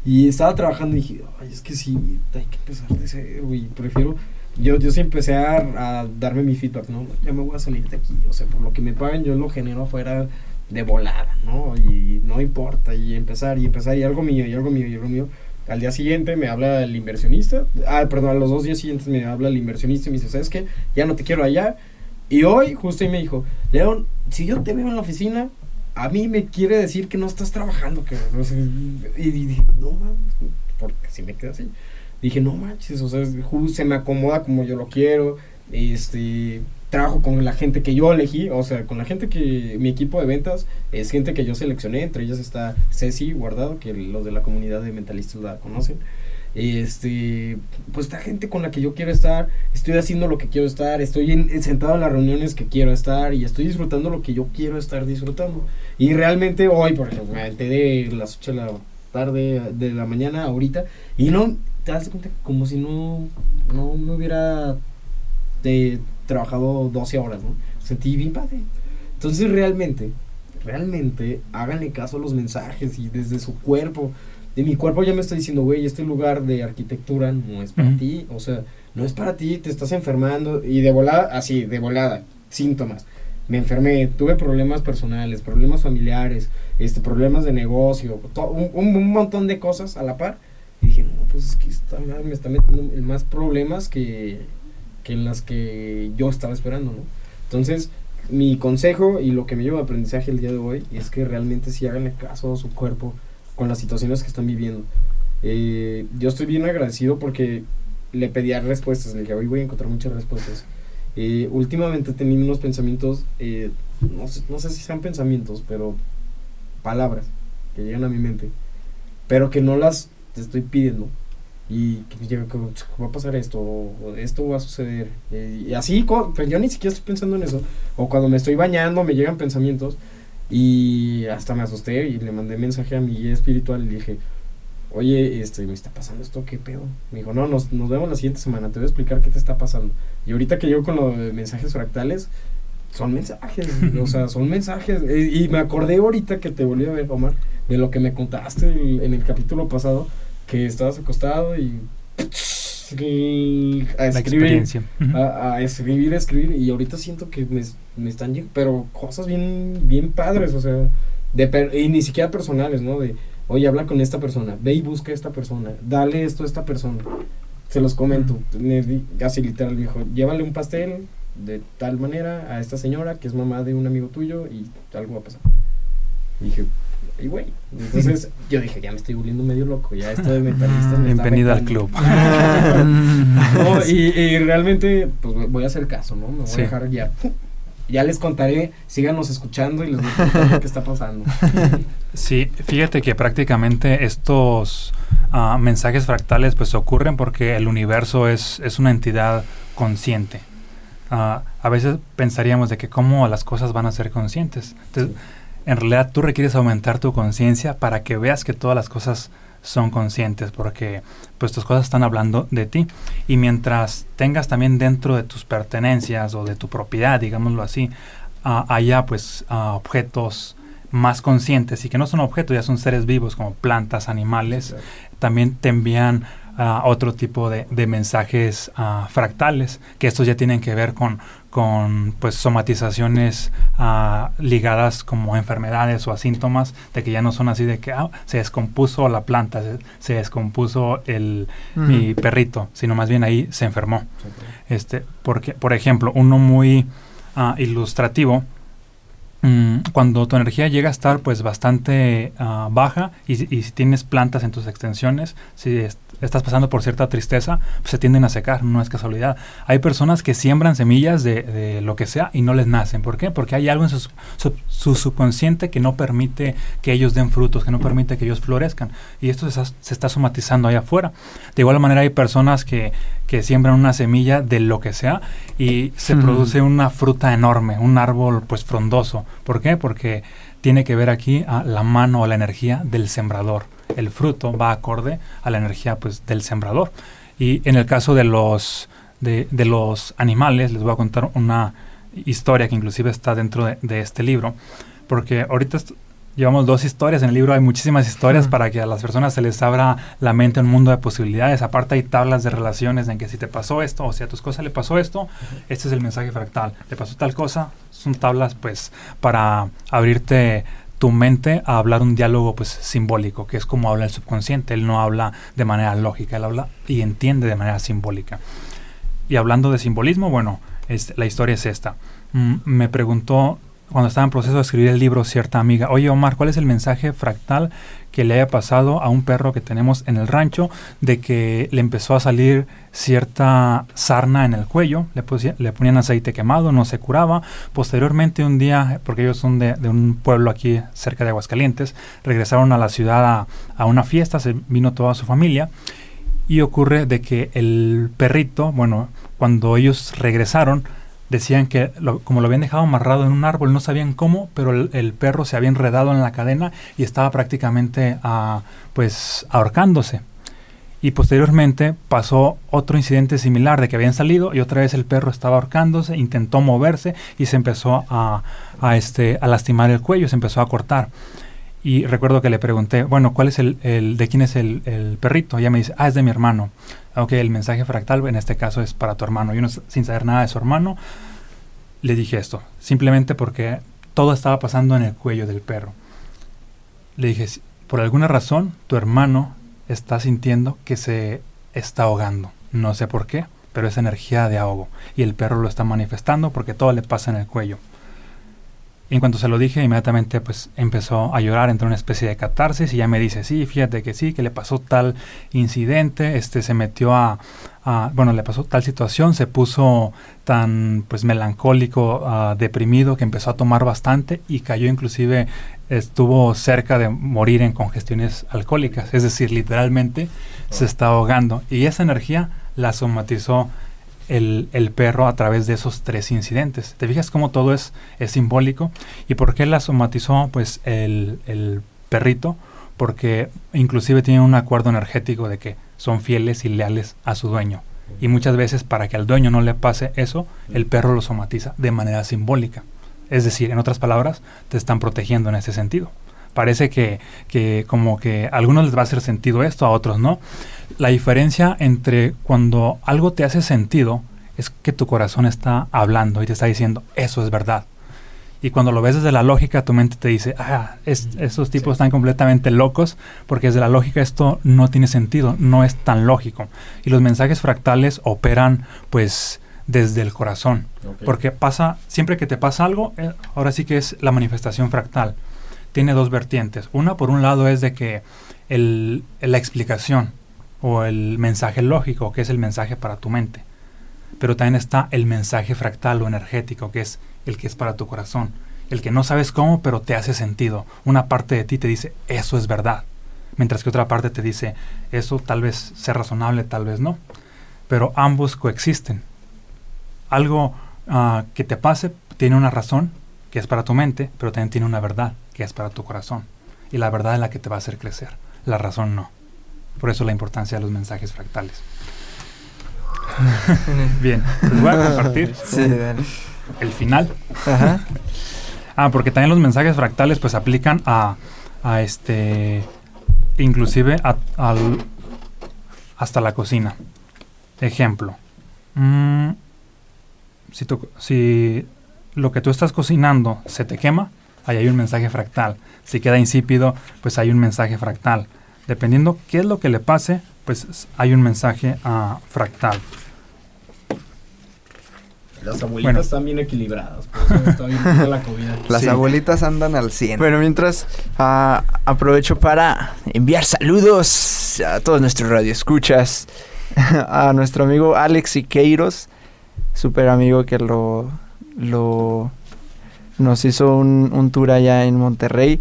Y estaba trabajando y dije, ay, es que sí, hay que empezar de cero y prefiero... Yo, yo sí empecé a, a darme mi feedback, ¿no? Ya me voy a salir de aquí, o sea, por lo que me pagan yo lo genero afuera de volada, ¿no? Y no importa, y empezar, y empezar, y algo mío, y algo mío, y algo mío. Al día siguiente me habla el inversionista, ah, perdón, a los dos días siguientes me habla el inversionista y me dice, ¿sabes qué? Ya no te quiero allá. Y hoy justo ahí me dijo, León, si yo te veo en la oficina, a mí me quiere decir que no estás trabajando, que no sé, y, y dije, no mames, porque si me queda así. Dije, no manches, o sea, se me acomoda como yo lo quiero, este, trabajo con la gente que yo elegí, o sea, con la gente que, mi equipo de ventas es gente que yo seleccioné, entre ellas está Ceci Guardado, que los de la comunidad de mentalistas la conocen. Este, pues esta gente con la que yo quiero estar, estoy haciendo lo que quiero estar, estoy en- sentado en las reuniones que quiero estar y estoy disfrutando lo que yo quiero estar disfrutando. Y realmente hoy, por ejemplo, me de las 8 de la tarde, de la mañana, ahorita, y no, te das cuenta como si no, no me hubiera trabajado 12 horas, ¿no? Sentí bien padre. Entonces realmente, realmente, háganle caso a los mensajes y desde su cuerpo. De mi cuerpo ya me está diciendo, güey, este lugar de arquitectura no es para ti. O sea, no es para ti, te estás enfermando. Y de volada, así, de volada, síntomas. Me enfermé, tuve problemas personales, problemas familiares, este, problemas de negocio, un montón de cosas a la par. Y dije, no, pues es que esta madre me está metiendo en más problemas que, que en las que yo estaba esperando, ¿no? Entonces, mi consejo y lo que me lleva a aprendizaje el día de hoy es que realmente sí háganle caso a su cuerpo con las situaciones que están viviendo. Eh, yo estoy bien agradecido porque le pedía respuestas, le dije, hoy voy a encontrar muchas respuestas. Eh, últimamente he tenido unos pensamientos, eh, no, sé, no sé si sean pensamientos, pero palabras que llegan a mi mente, pero que no las estoy pidiendo. Y va a pasar esto, o esto va a suceder. eh, y así, pero yo ni siquiera estoy pensando en eso. O cuando me estoy bañando me llegan pensamientos y hasta me asusté y le mandé mensaje a mi guía espiritual y dije, oye, este, me está pasando esto, ¿qué pedo? Me dijo, no, nos, nos vemos la siguiente semana, te voy a explicar qué te está pasando. Y ahorita que llego con los mensajes fractales, son mensajes, o sea, son mensajes. Y, y me acordé ahorita que te volví a ver, Omar, de lo que me contaste el- en el capítulo pasado, que estabas acostado y... a
La
escribir, a, a escribir, a escribir, y ahorita siento que me, me están llegando, pero cosas bien, bien padres, o sea, de per- y ni siquiera personales, ¿no? De, oye, habla con esta persona, ve y busca a esta persona, dale esto a esta persona. Se los comento, me di- así literal, dijo, llévale un pastel de tal manera a esta señora que es mamá de un amigo tuyo y algo va a pasar. Y dije, y güey, entonces yo dije, ya me estoy volviendo medio loco, ya esto de mentalista me
Bienvenido al
afectando".
club.
No, y, y realmente, pues voy a hacer caso, ¿no? Me voy
Sí.
a dejar guiar. Ya les contaré, síganos escuchando y les voy a contar lo que está pasando.
Sí, fíjate que prácticamente estos ah, mensajes fractales pues ocurren porque el universo es, es una entidad consciente. Ah, a veces pensaríamos de que cómo las cosas van a ser conscientes. Entonces, en realidad tú requieres aumentar tu conciencia para que veas que todas las cosas son conscientes porque pues tus cosas están hablando de ti. Y mientras tengas también dentro de tus pertenencias o de tu propiedad digámoslo así ah, haya pues ah, objetos más conscientes y que no son objetos ya son seres vivos como plantas animales también te envían ah, otro tipo de, de mensajes ah, fractales, que estos ya tienen que ver con, con pues, somatizaciones ah, ligadas como a enfermedades o a síntomas, de que ya no son así de que ah, se descompuso la planta, se, se descompuso el,
Mm.
mi perrito, sino más bien ahí se enfermó. Este, porque, por ejemplo, uno muy ah, ilustrativo, mm, cuando tu energía llega a estar pues bastante ah, baja y, si- tienes plantas en tus extensiones, si est- estás pasando por cierta tristeza, pues se tienden a secar, no es casualidad. Hay personas que siembran semillas de, lo que sea y no les nacen. ¿Por qué? Porque hay algo en su, sub- sub- su subconsciente que no permite que ellos den frutos, que no permite que ellos florezcan. Y esto se se está somatizando allá afuera. De igual manera hay personas que, que siembran una semilla de lo que sea y se
Mm.
produce una fruta enorme, un árbol pues frondoso. ¿Por qué? Porque tiene que ver aquí a la mano o la energía del sembrador. El fruto va acorde a la energía pues del sembrador. Y en el caso de los de, de los animales, les voy a contar una historia que inclusive está dentro de, de este libro, porque ahorita llevamos dos historias, en el libro hay muchísimas historias para que a las personas se les abra la mente un mundo de posibilidades, aparte hay tablas de relaciones en que si te pasó esto o si a tus cosas le pasó esto, este es el mensaje fractal, le pasó tal cosa, son tablas pues para abrirte tu mente a hablar un diálogo pues simbólico, que es como habla el subconsciente, él no habla de manera lógica, él habla y entiende de manera simbólica. Y hablando de simbolismo, bueno, es- la historia es esta. Mm, me preguntó cuando estaba en proceso de escribir el libro, cierta amiga, oye Omar, ¿cuál es el mensaje fractal que le haya pasado a un perro que tenemos en el rancho de que le empezó a salir cierta sarna en el cuello, le, ponían aceite quemado, no se curaba. Posteriormente un día, porque ellos son de, un pueblo aquí cerca de Aguascalientes, regresaron a la ciudad a, a una fiesta, se vino toda su familia y ocurre de que el perrito, bueno, cuando ellos regresaron, decían que como lo habían dejado amarrado en un árbol, no sabían cómo, pero el, perro se había enredado en la cadena y estaba prácticamente ah, pues ahorcándose. Y posteriormente pasó otro incidente similar de que habían salido y otra vez el perro estaba ahorcándose, intentó moverse y se empezó a, este, a lastimar el cuello, se empezó a cortar. Y recuerdo que le pregunté, bueno, ¿cuál es el, el de quién es el, el, perrito? Ella me dice, ah, es de mi hermano. Ok, el mensaje fractal en este caso es para tu hermano. Y uno, sin saber nada de su hermano, le dije esto, simplemente porque todo estaba pasando en el cuello del perro. Le dije, por alguna razón, tu hermano está sintiendo que se está ahogando. No sé por qué, pero es energía de ahogo. Y el perro lo está manifestando porque todo le pasa en el cuello. Y en cuanto se lo dije, inmediatamente pues empezó a llorar, entró en una especie de catarsis y ya me dice, sí, fíjate que sí, que le pasó tal incidente, este se metió a, bueno, le pasó tal situación, se puso tan pues melancólico, ah, deprimido, que empezó a tomar bastante y cayó inclusive, estuvo cerca de morir en congestiones alcohólicas, es decir, literalmente se está ahogando. Y esa energía la somatizó el, perro a través de esos tres incidentes. ¿Te fijas cómo todo es, es simbólico? ¿Y por qué la somatizó pues el, perrito? Porque inclusive tienen un acuerdo energético de que son fieles y leales a su dueño. Y muchas veces para que al dueño no le pase eso, el perro lo somatiza de manera simbólica. Es decir, en otras palabras, te están protegiendo en ese sentido. Parece que, que como que a algunos les va a hacer sentido esto, a otros no. La diferencia entre cuando algo te hace sentido es que tu corazón está hablando y te está diciendo, eso es verdad. Y cuando lo ves desde la lógica, tu mente te dice, ah, esos tipos están completamente locos, porque desde la lógica esto no tiene sentido, no es tan lógico. Y los mensajes fractales operan, pues, desde el corazón. Porque pasa, siempre que te pasa algo, eh, ahora sí que es la manifestación fractal. Tiene dos vertientes. Una, por un lado, es de que el, la explicación, o el mensaje lógico, que es el mensaje para tu mente. Pero también está el mensaje fractal o energético, que es el que es para tu corazón. El que no sabes cómo, pero te hace sentido. Una parte de ti te dice, eso es verdad. Mientras que otra parte te dice, eso tal vez sea razonable, tal vez no. Pero ambos coexisten. Algo ah, que te pase tiene una razón, que es para tu mente, pero también tiene una verdad, que es para tu corazón. Y la verdad es la que te va a hacer crecer. La razón no. Por eso la importancia de los mensajes fractales. Bien, les voy a compartir el final. ah, porque también los mensajes fractales pues aplican a, a este, inclusive a, al, hasta la cocina. Ejemplo, mm, si, si lo que tú estás cocinando se te quema, ahí hay un mensaje fractal. Si queda insípido, pues hay un mensaje fractal dependiendo qué es lo que le pase, pues hay un mensaje uh, fractal.
Las abuelitas están bien equilibradas, por eso está bien la comida.
Las abuelitas andan al 100.
Bueno, mientras uh, aprovecho para enviar saludos a todos nuestros radioescuchas, a nuestro amigo Alex Siqueiros, súper amigo que lo, lo nos hizo un, un tour allá en Monterrey.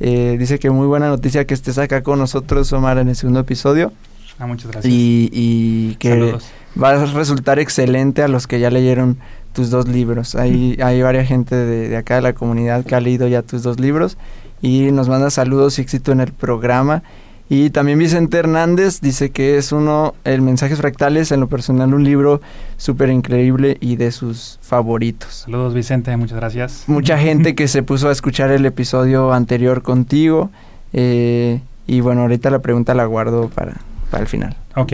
Eh, dice que muy buena noticia que estés acá con nosotros, Omar, en el segundo episodio.
Ah, muchas gracias.
Y, que va a resultar excelente a los que ya leyeron tus dos libros. Hay, hay varias gente de, de, acá de la comunidad que ha leído ya tus dos libros y nos manda saludos y éxito en el programa. Y también Vicente Hernández dice que es uno, el Mensajes Fractales, en lo personal, un libro súper increíble y de sus favoritos.
Saludos Vicente, muchas gracias.
Mucha gente que se puso a escuchar el episodio anterior contigo. Eh, y bueno, ahorita la pregunta la guardo para, para el final.
Ok.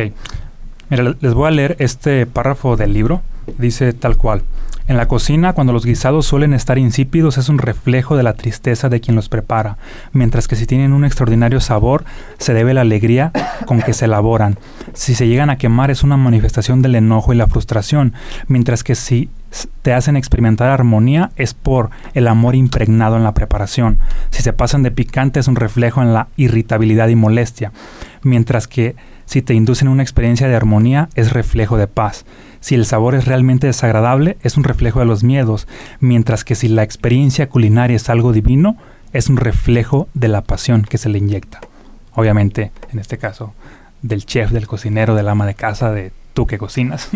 Mira, les voy a leer este párrafo del libro Dice tal cual. En la cocina, cuando los guisados suelen estar insípidos, es un reflejo de la tristeza de quien los prepara, mientras que si tienen un extraordinario sabor, se debe la alegría con que se elaboran. Si se llegan a quemar, es una manifestación del enojo y la frustración, mientras que si te hacen experimentar armonía, es por el amor impregnado en la preparación. Si se pasan de picante, es un reflejo en la irritabilidad y molestia, mientras que si te inducen una experiencia de armonía, es reflejo de paz. Si el sabor es realmente desagradable, es un reflejo de los miedos, mientras que si la experiencia culinaria es algo divino, es un reflejo de la pasión que se le inyecta. Obviamente, en este caso, del chef, del cocinero, del ama de casa, de tú que cocinas.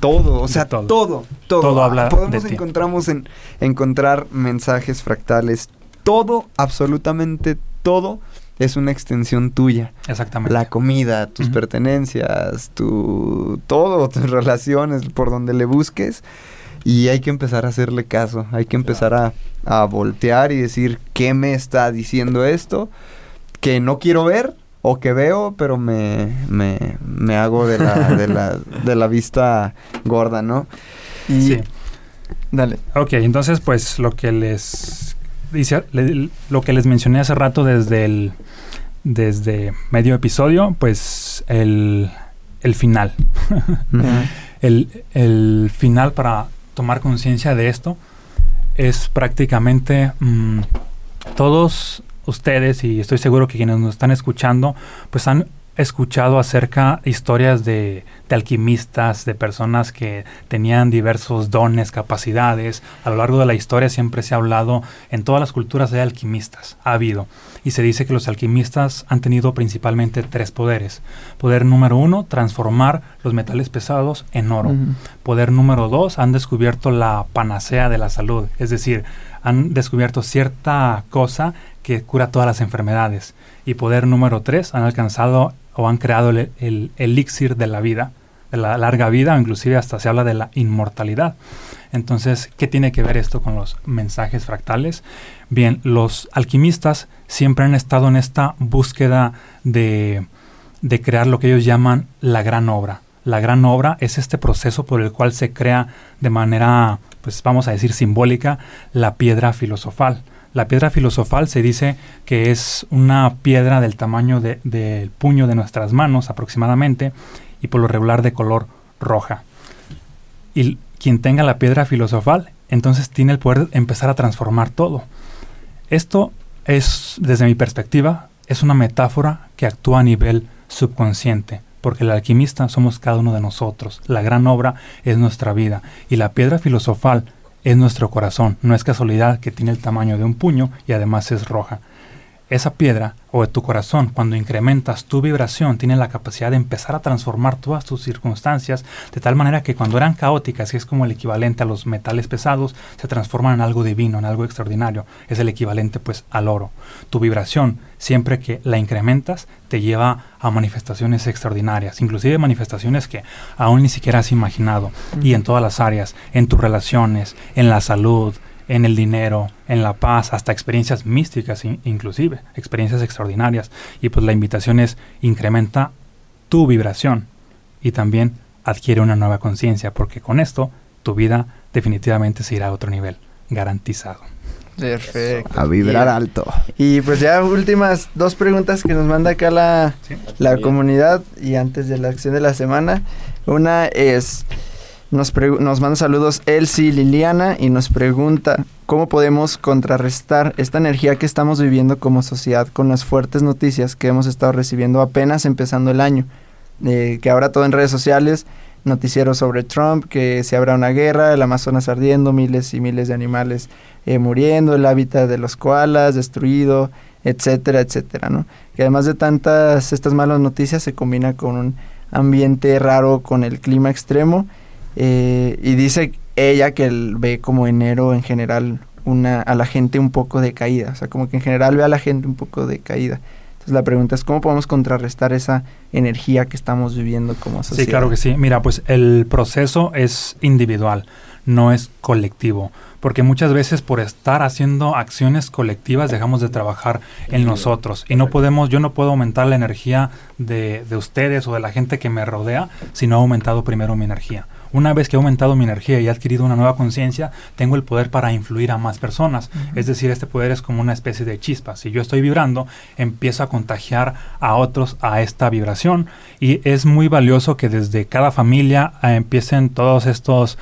Todo, o sea, todo. todo,
todo. habla
Podemos
de ti.
encontramos en encontrar mensajes fractales. Todo, absolutamente todo es una extensión tuya.
Exactamente.
La comida, tus pertenencias, tu todo, tus relaciones, por donde le busques. Y hay que empezar a hacerle caso, hay que empezar a, a voltear y decir qué me está diciendo esto, que no quiero ver o que veo, pero me, me, me hago de la, de, la, de la vista gorda, ¿no?
Y
Sí.
dale.
Ok, entonces pues lo que les le- lo que les mencioné hace rato desde el desde medio episodio, pues el, el final. el, el final para tomar conciencia de esto es prácticamente mm, todos ustedes y estoy seguro que quienes nos están escuchando pues han escuchado acerca de historias de, de alquimistas, de personas que tenían diversos dones, capacidades. A lo largo de la historia siempre se ha hablado, en todas las culturas hay alquimistas, ha habido. Y se dice que los alquimistas han tenido principalmente tres poderes. Poder número uno, transformar los metales pesados en oro. Poder número dos, han descubierto la panacea de la salud, es decir, han descubierto cierta cosa que cura todas las enfermedades. Y poder número tres, han alcanzado o han creado el, el elixir de la vida, de la larga vida, o inclusive hasta se habla de la inmortalidad. Entonces, ¿qué tiene que ver esto con los mensajes fractales? Bien, los alquimistas siempre han estado en esta búsqueda de, de crear lo que ellos llaman la gran obra. La gran obra es este proceso por el cual se crea de manera, pues vamos a decir, simbólica, la piedra filosofal. La piedra filosofal se dice que es una piedra del tamaño de- del puño de nuestras manos aproximadamente y por lo regular de color roja. Y quien tenga la piedra filosofal, entonces tiene el poder de empezar a transformar todo. Esto es, desde mi perspectiva, es una metáfora que actúa a nivel subconsciente, porque el alquimista somos cada uno de nosotros, la gran obra es nuestra vida, y la piedra filosofal es nuestro corazón, no es casualidad que tiene el tamaño de un puño y además es roja. Esa piedra o de tu corazón, cuando incrementas tu vibración, tiene la capacidad de empezar a transformar todas tus circunstancias de tal manera que cuando eran caóticas, que es como el equivalente a los metales pesados, se transforman en algo divino, en algo extraordinario. Es el equivalente pues al oro. Tu vibración, siempre que la incrementas, te lleva a manifestaciones extraordinarias, inclusive manifestaciones que aún ni siquiera has imaginado. Y en todas las áreas, en tus relaciones, en la salud, en el dinero, en la paz, hasta experiencias místicas in- inclusive, experiencias extraordinarias. Y pues la invitación es incrementa tu vibración y también adquiere una nueva conciencia, porque con esto tu vida definitivamente se irá a otro nivel, garantizado.
Perfecto.
A vibrar
Y-
alto.
Y pues ya últimas dos preguntas que nos manda acá la, la comunidad y antes de la acción de la semana. Una es, nos, nos manda saludos Elsie Liliana y nos pregunta cómo podemos contrarrestar esta energía que estamos viviendo como sociedad con las fuertes noticias que hemos estado recibiendo apenas empezando el año. Eh, que ahora todo en redes sociales, noticieros sobre Trump, que se habrá una guerra, el Amazonas ardiendo, miles y miles de animales eh, muriendo, el hábitat de los koalas destruido, etcétera, etcétera, ¿no? Que además de tantas estas malas noticias se combina con un ambiente raro con el clima extremo eh, y dice ella que él ve como enero en general una a la gente un poco decaída, o sea, como que en general ve a la gente un poco decaída. Entonces la pregunta es cómo podemos contrarrestar esa energía que estamos viviendo como sociedad.
Sí, claro que sí. Mira, pues el proceso es individual, no es colectivo, porque muchas veces por estar haciendo acciones colectivas dejamos de trabajar en nosotros y no podemos, yo no puedo aumentar la energía de, de ustedes o de la gente que me rodea si no he aumentado primero mi energía. Una vez que he aumentado mi energía y he adquirido una nueva conciencia, tengo el poder para influir a más personas. Es decir, este poder es como una especie de chispa. Si yo estoy vibrando, empiezo a contagiar a otros a esta vibración y es muy valioso que desde cada familia eh, empiecen todos estos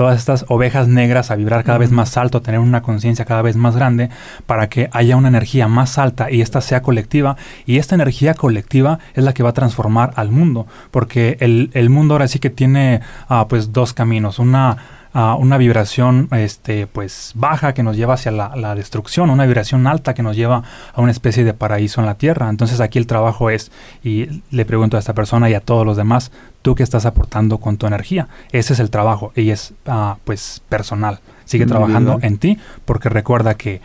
todas estas ovejas negras a vibrar cada vez más alto, a tener una conciencia cada vez más grande, para que haya una energía más alta y esta sea colectiva. Y esta energía colectiva es la que va a transformar al mundo, porque el, el mundo ahora sí que tiene ah, pues dos caminos. Una una vibración este, pues, baja que nos lleva hacia la, destrucción, una vibración alta que nos lleva a una especie de paraíso en la tierra. Entonces aquí el trabajo es, y le pregunto a esta persona y a todos los demás, ¿tú qué estás aportando con tu energía? Ese es el trabajo y es ah, pues personal. Sigue trabajando en ti porque recuerda que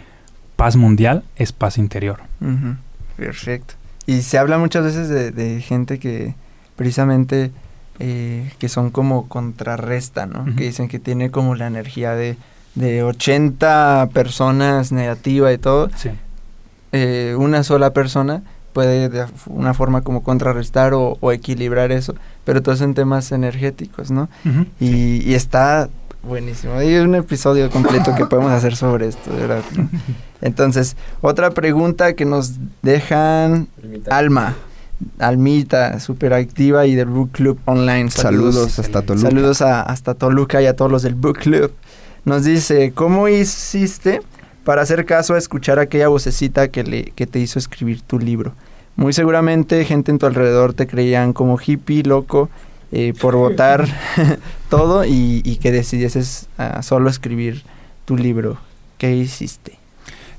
paz mundial es paz interior.
Perfecto. Y se habla muchas veces de gente que precisamente eh, que son como contrarresta, ¿no? Que dicen que tiene como la energía de, de 80 personas negativa y todo. Eh, una sola persona puede de una forma como contrarrestar o, equilibrar eso, pero todo es en temas energéticos, ¿no? y, está buenísimo. Hay un episodio completo que podemos hacer sobre esto, ¿verdad? Entonces, otra pregunta que nos dejan Alma. Almita, súper activa y del Book Club Online.
Saludos, hasta Toluca.
Saludos a, hasta Toluca y a todos los del Book Club. Nos dice, ¿cómo hiciste para hacer caso a escuchar aquella vocecita que, le, que te hizo escribir tu libro? Muy seguramente gente en tu alrededor te creían como hippie, loco, eh, por votar todo y, que decidieses uh, solo escribir tu libro. ¿Qué hiciste?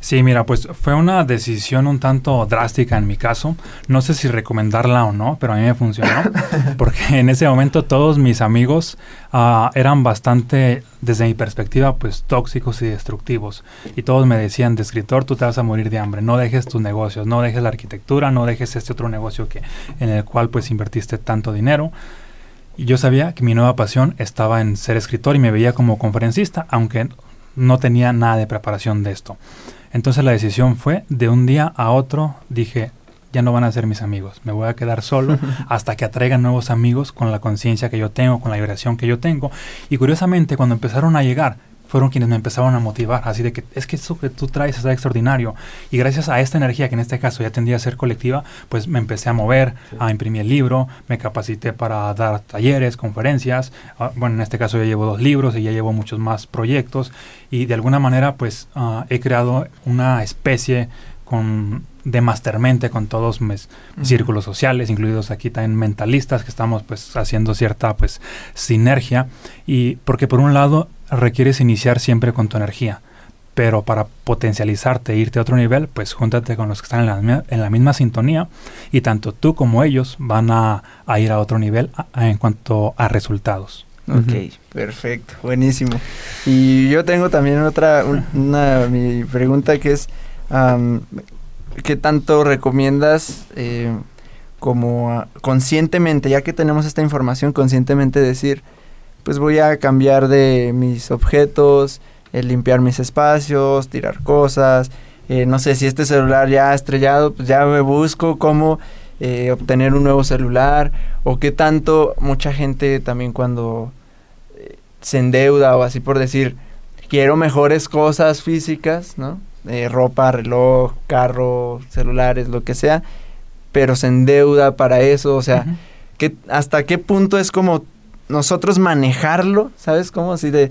Sí, mira, pues fue una decisión un tanto drástica en mi caso. No sé si recomendarla o no, pero a mí me funcionó. porque en ese momento todos mis amigos ah, eran bastante, desde mi perspectiva, pues tóxicos y destructivos. Y todos me decían, de escritor, tú te vas a morir de hambre. No dejes tus negocios, no dejes la arquitectura, no dejes este otro negocio que, en el cual pues invertiste tanto dinero. Y yo sabía que mi nueva pasión estaba en ser escritor y me veía como conferencista, aunque no tenía nada de preparación de esto. Entonces la decisión fue, de un día a otro, dije, ya no van a ser mis amigos, me voy a quedar solo hasta que atraigan nuevos amigos con la conciencia que yo tengo, con la vibración que yo tengo. Y curiosamente, cuando empezaron a llegar, fueron quienes me empezaron a motivar, así de que es que eso que tú traes es extraordinario. Y gracias a esta energía, que en este caso ya tendría a ser colectiva, pues me empecé a mover, a imprimir el libro, me capacité para dar talleres, conferencias. Ah, bueno, en este caso ya llevo dos libros y ya llevo muchos más proyectos. Y de alguna manera, pues ah, he creado una especie con de mastermente con todos mis círculos sociales, incluidos aquí también mentalistas, que estamos pues haciendo cierta pues sinergia. Y porque por un lado requieres iniciar siempre con tu energía. Pero para potencializarte e irte a otro nivel, pues júntate con los que están en la, misma sintonía y tanto tú como ellos van a, ir a otro nivel en cuanto a resultados.
Ok, perfecto, buenísimo. Y yo tengo también otra, una, mi pregunta que es, ¿qué tanto recomiendas eh, como conscientemente, ya que tenemos esta información, conscientemente decir, pues voy a cambiar de mis objetos, eh, limpiar mis espacios, tirar cosas. Eh, no sé si este celular ya ha estrellado, pues ya me busco cómo obtener un nuevo celular o qué tanto mucha gente también cuando se endeuda o así por decir, quiero mejores cosas físicas, ¿no? Ropa, reloj, carro, celulares, lo que sea, pero se endeuda para eso, o sea, ¿hasta qué punto es como nosotros manejarlo, ¿sabes? Como así de,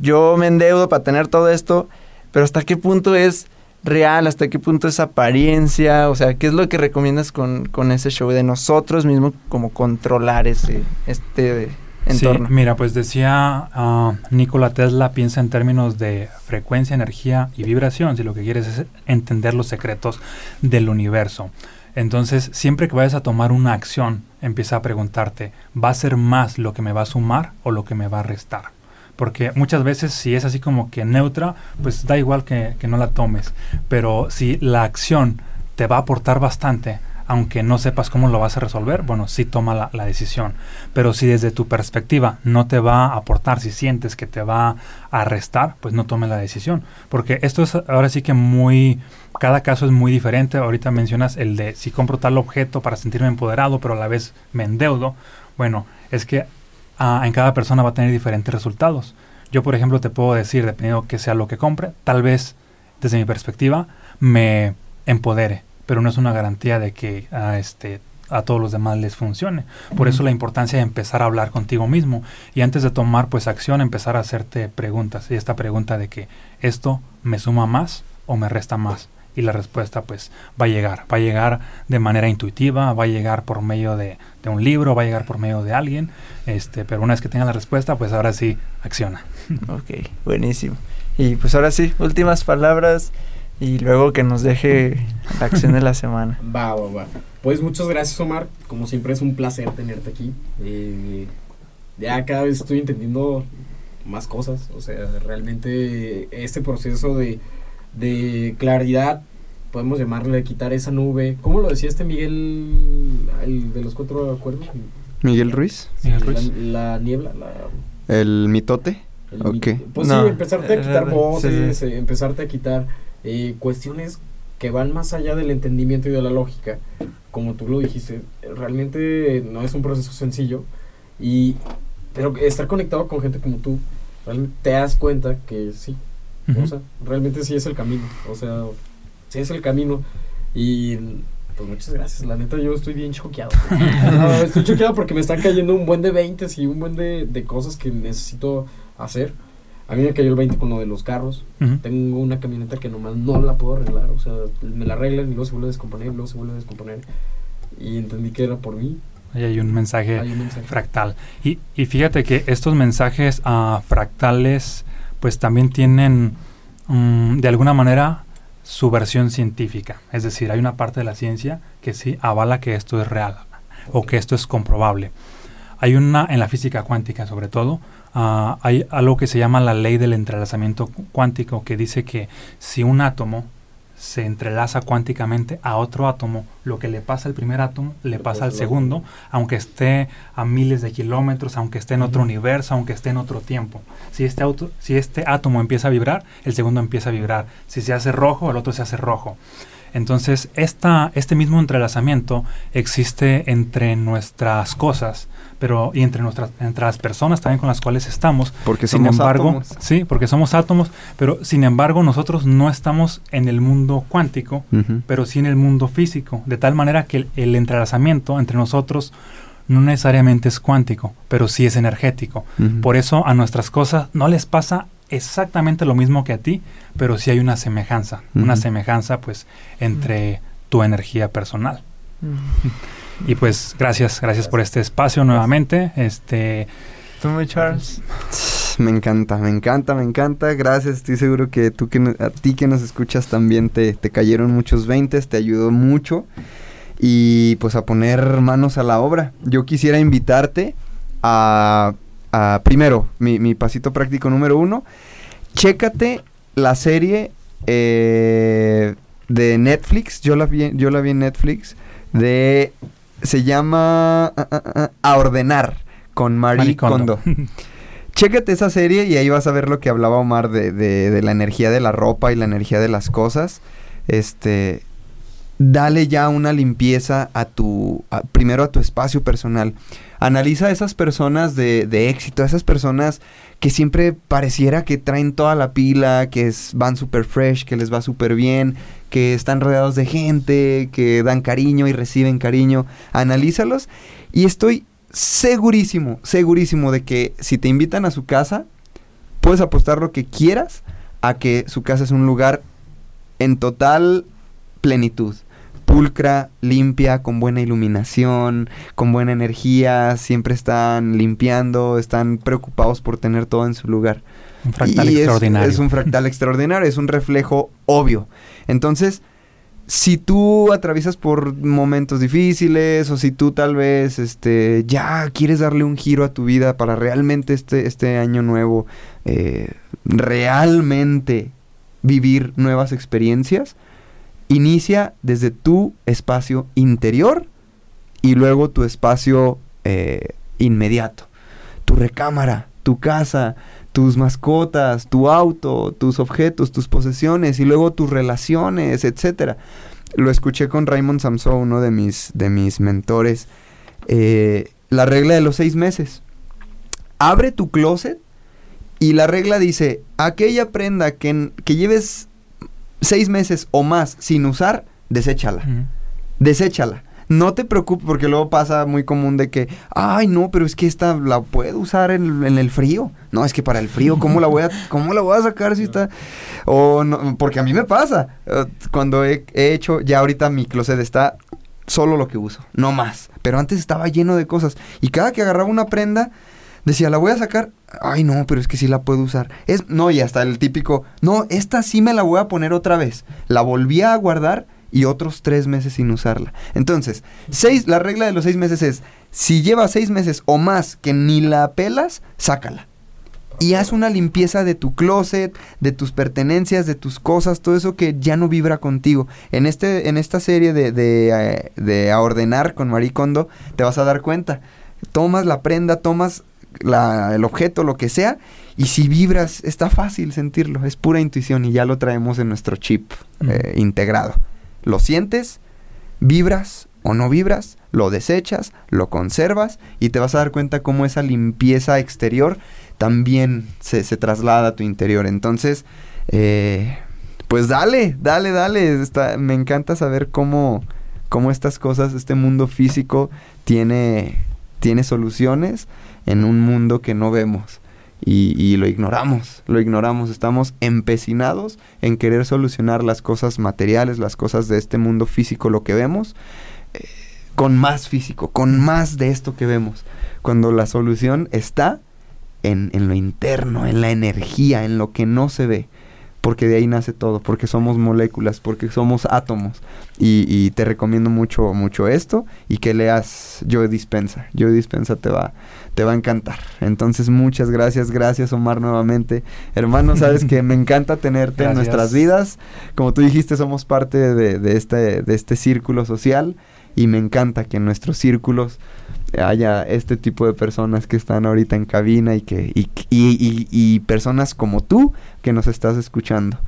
yo me endeudo para tener todo esto, pero hasta qué punto es real, hasta qué punto es apariencia, o sea, ¿qué es lo que recomiendas con, con ese show de nosotros mismos como controlar ese, este entorno?
Sí, mira, pues decía uh, Nikola Tesla, piensa en términos de frecuencia, energía y vibración, si lo que quieres es entender los secretos del universo. Entonces, siempre que vayas a tomar una acción, empieza a preguntarte, ¿va a ser más lo que me va a sumar o lo que me va a restar? Porque muchas veces si es así como que neutra, pues da igual que, que no la tomes. Pero si la acción te va a aportar bastante, aunque no sepas cómo lo vas a resolver, bueno, sí toma la, decisión. Pero si desde tu perspectiva no te va a aportar, si sientes que te va a restar, pues no tome la decisión. Porque esto es ahora sí que muy, cada caso es muy diferente. Ahorita mencionas el de si compro tal objeto para sentirme empoderado, pero a la vez me endeudo. Bueno, es que ah, en cada persona va a tener diferentes resultados. Yo, por ejemplo, te puedo decir, dependiendo que sea lo que compre, tal vez desde mi perspectiva me empodere, pero no es una garantía de que a, este, a todos los demás les funcione. Por eso la importancia de empezar a hablar contigo mismo y antes de tomar pues acción, empezar a hacerte preguntas. Y esta pregunta de que esto me suma más o me resta más y la respuesta pues va a llegar, va a llegar de manera intuitiva, va a llegar por medio de, de, un libro, va a llegar por medio de alguien, este, pero una vez que tenga la respuesta pues ahora sí acciona.
Ok, buenísimo. Y pues ahora sí, últimas palabras y luego que nos deje la acción de la semana.
Va, va, va. Pues muchas gracias Omar, como siempre es un placer tenerte aquí. Eh, ya cada vez estoy entendiendo más cosas, o sea, realmente este proceso de de claridad, podemos llamarle quitar esa nube. ¿Cómo lo decía este Miguel, el de los cuatro acuerdos?
Miguel Ruiz.
Miguel Ruiz. La, niebla, la...
El mitote.
El okay. Pues sí, empezarte a quitar voces, eh, empezarte a quitar eh, cuestiones que van más allá del entendimiento y de la lógica. Como tú lo dijiste, realmente no es un proceso sencillo. Y, pero estar conectado con gente como tú, realmente te das cuenta que sí, o sea, realmente sí es el camino. O sea, sí es el camino. Y pues muchas gracias. La neta, yo estoy bien choqueado. estoy choqueado porque me están cayendo un buen de 20 y un buen de, de, cosas que necesito hacer. A mí me cayó el 20 con lo de los carros. Tengo una camioneta que nomás no la puedo arreglar. O sea, me la arreglan y luego se vuelve a descomponer y luego se vuelve a descomponer. Y entendí que era por mí.
Ahí hay un mensaje, fractal. Y, y, fíjate que estos mensajes uh, fractales pues también tienen mm, de alguna manera su versión científica. Es decir, hay una parte de la ciencia que sí avala que esto es real o que esto es comprobable. Hay una, en la física cuántica sobre todo, ah, hay algo que se llama la ley del entrelazamiento cuántico que dice que si un átomo se entrelaza cuánticamente a otro átomo. Lo que le pasa al primer átomo le pasa al segundo, aunque esté a miles de kilómetros, aunque esté en otro universo, aunque esté en otro tiempo. Si este, auto, si este átomo empieza a vibrar, el segundo empieza a vibrar. Si se hace rojo, el otro se hace rojo. Entonces, esta, este mismo entrelazamiento existe entre nuestras cosas pero y entre nuestras entre las personas también con las cuales estamos.
Porque sin embargo,
sí, porque somos átomos, pero sin embargo nosotros no estamos en el mundo cuántico, pero sí en el mundo físico, de tal manera que el, entrelazamiento entre nosotros no necesariamente es cuántico, pero sí es energético. Por eso a nuestras cosas no les pasa exactamente lo mismo que a ti, pero sí hay una semejanza, una semejanza pues entre tu energía personal. Y pues gracias, gracias por este espacio nuevamente. Este
¿Tú, Charles?
Me encanta, me encanta, me encanta. Gracias, estoy seguro que tú que a ti que nos escuchas también te, te cayeron muchos veintes, te ayudó mucho. Y pues a poner manos a la obra. Yo quisiera invitarte a, a primero, mi, mi, pasito práctico número uno. Chécate la serie eh, de Netflix. Yo la vi, yo la vi en Netflix. De se llama ah, ah, ah, A Ordenar con Marie, Kondo. Chécate esa serie y ahí vas a ver lo que hablaba Omar de, de, la energía de la ropa y la energía de las cosas. Este, dale ya una limpieza a tu, primero a tu espacio personal. Analiza a esas personas de, de, éxito, a esas personas que siempre pareciera que traen toda la pila, que van súper fresh, que les va súper bien, que están rodeados de gente, que dan cariño y reciben cariño. Analízalos y estoy segurísimo, segurísimo de que si te invitan a su casa, puedes apostar lo que quieras a que su casa es un lugar en total plenitud. Pulcra, limpia, con buena iluminación, con buena energía, siempre están limpiando, están preocupados por tener todo en su lugar.
Un fractal extraordinario.
Es, un fractal extraordinario, es un reflejo obvio. Entonces, si tú atraviesas por momentos difíciles o si tú tal vez este, ya quieres darle un giro a tu vida para realmente este, este año nuevo, eh, realmente vivir nuevas experiencias, inicia desde tu espacio interior y luego tu espacio eh, inmediato. Tu recámara, tu casa, tus mascotas, tu auto, tus objetos, tus posesiones y luego tus relaciones, etcétera. Lo escuché con Raymond Samson, uno de mis, de mis mentores. Eh, la regla de los seis meses. abre tu closet y la regla dice, aquella prenda que, que lleves seis meses o más sin usar, deséchala.
Ujú.
Deséchala. No te preocupes porque luego pasa muy común de que, ay no, pero es que esta la puedo usar en, en el frío. No, es que para el frío, ¿cómo la voy a, cómo la voy a sacar si está? O no, porque a mí me pasa. eh, Cuando he, he hecho, ya ahorita mi closet está solo lo que uso, no más. Pero antes estaba lleno de cosas. Y cada que agarraba una prenda, decía, la voy a sacar. Ay, no, pero es que sí la puedo usar. Es, no, y hasta el típico, no, esta sí me la voy a poner otra vez. La volví a guardar y otros tres meses sin usarla. Entonces, seis, la regla de los seis meses es, si lleva seis meses o más que ni la pelas, sácala. Y haz una limpieza de tu closet, de tus pertenencias, de tus cosas, todo eso que ya no vibra contigo. En, este, en esta serie de, de, eh, de A Ordenar con Marie Kondo, te vas a dar cuenta. Tomas la prenda, tomas la- el objeto, lo que sea, y si vibras, está fácil sentirlo. Es pura intuición y ya lo traemos en nuestro chip eh, integrado. Lo sientes, vibras o no vibras, lo desechas, lo conservas y te vas a dar cuenta cómo esa limpieza exterior también se, se traslada a tu interior. Entonces, eh, pues dale, dale, dale. Está- me encanta saber cómo, cómo estas cosas, este mundo físico tiene, tiene soluciones en un mundo que no vemos. Y, lo ignoramos, lo ignoramos. Estamos empecinados en querer solucionar las cosas materiales, las cosas de este mundo físico, lo que vemos, eh, con más físico, con más de esto que vemos. Cuando la solución está en lo interno, en la energía, en lo que no se ve. Porque de ahí nace todo, porque somos moléculas, porque somos átomos. Y, y te recomiendo mucho, mucho esto y que leas Yo Dispensa. Yo Dispensa te va, te va a encantar. Entonces, muchas gracias, gracias Omar nuevamente. Hermano, sabes que me encanta tenerte en nuestras vidas. Como tú dijiste, somos parte de, de este, de este círculo social y me encanta que en nuestros círculos haya este tipo de personas que están ahorita en cabina y que y, y- y- y personas como tú que nos estás escuchando.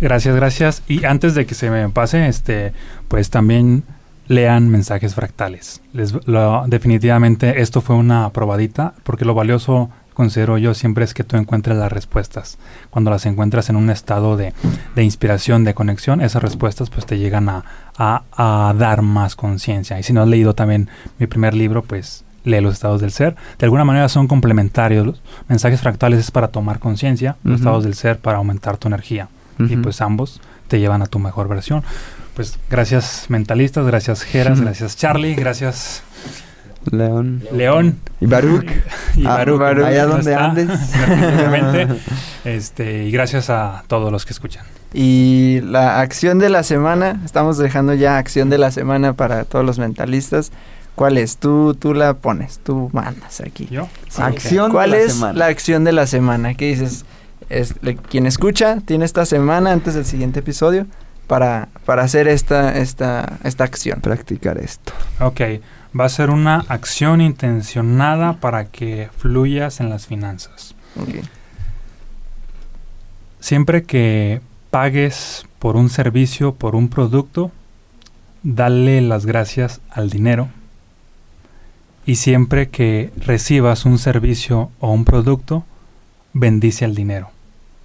Gracias, gracias. Y antes de que se me pase, este, pues también lean mensajes fractales. Les, lo- definitivamente esto fue una probadita, porque lo valioso considero yo siempre es que tú encuentres las respuestas. Cuando las encuentras en un estado de, de inspiración, de conexión, esas respuestas pues te llegan a, a- a dar más conciencia. Y si no has leído también mi primer libro, pues lee los estados del ser. De alguna manera son complementarios. Los mensajes fractales es para tomar conciencia, los estados del ser para aumentar tu energía y pues ambos te llevan a tu mejor versión. Pues gracias mentalistas, gracias Geras, gracias Charlie, gracias
León
León
y Baruch.
y
Ah,
Baruch,
Baruch,
que
allá donde
está,
andes.
este, y gracias a todos los que escuchan.
Y la acción de la semana, estamos dejando ya acción de la semana para todos los mentalistas. ¿Cuál es? Tú, tú la pones, tú mandas aquí.
¿Yo?
Sí.
Acción
¿Cuál
de la
es
semana.
la acción de la semana? ¿Qué dices? Es, le- quien escucha tiene esta semana antes del siguiente episodio para, para hacer esta, esta, esta acción.
Practicar esto.
Ok, va a ser una acción intencionada para que fluyas en las finanzas. Siempre que pagues por un servicio, por un producto, dale las gracias al dinero. Y siempre que recibas un servicio o un producto, bendice al dinero.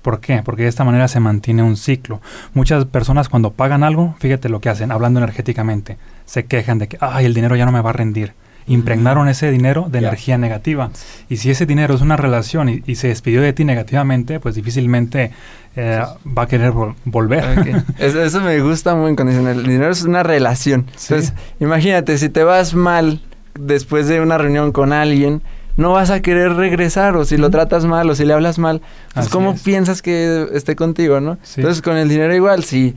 ¿Por qué? Porque de esta manera se mantiene un ciclo. Muchas personas cuando pagan algo, fíjate lo que hacen, hablando energéticamente, se quejan de que, ay, el dinero ya no me va a rendir. Impregnaron ese dinero de energía negativa. Y si ese dinero es una relación y, y se despidió de ti negativamente, pues difícilmente eh, va a querer vol- volver.
Eso, eso me gusta muy incondicional. El dinero es una relación.
Sí.
Entonces, imagínate, si te vas mal después de una reunión con alguien, no vas a querer regresar. O si lo tratas mal, o si le hablas mal, pues
Así
¿cómo
es.
piensas que esté contigo, no?
Sí.
Entonces, con el dinero igual, si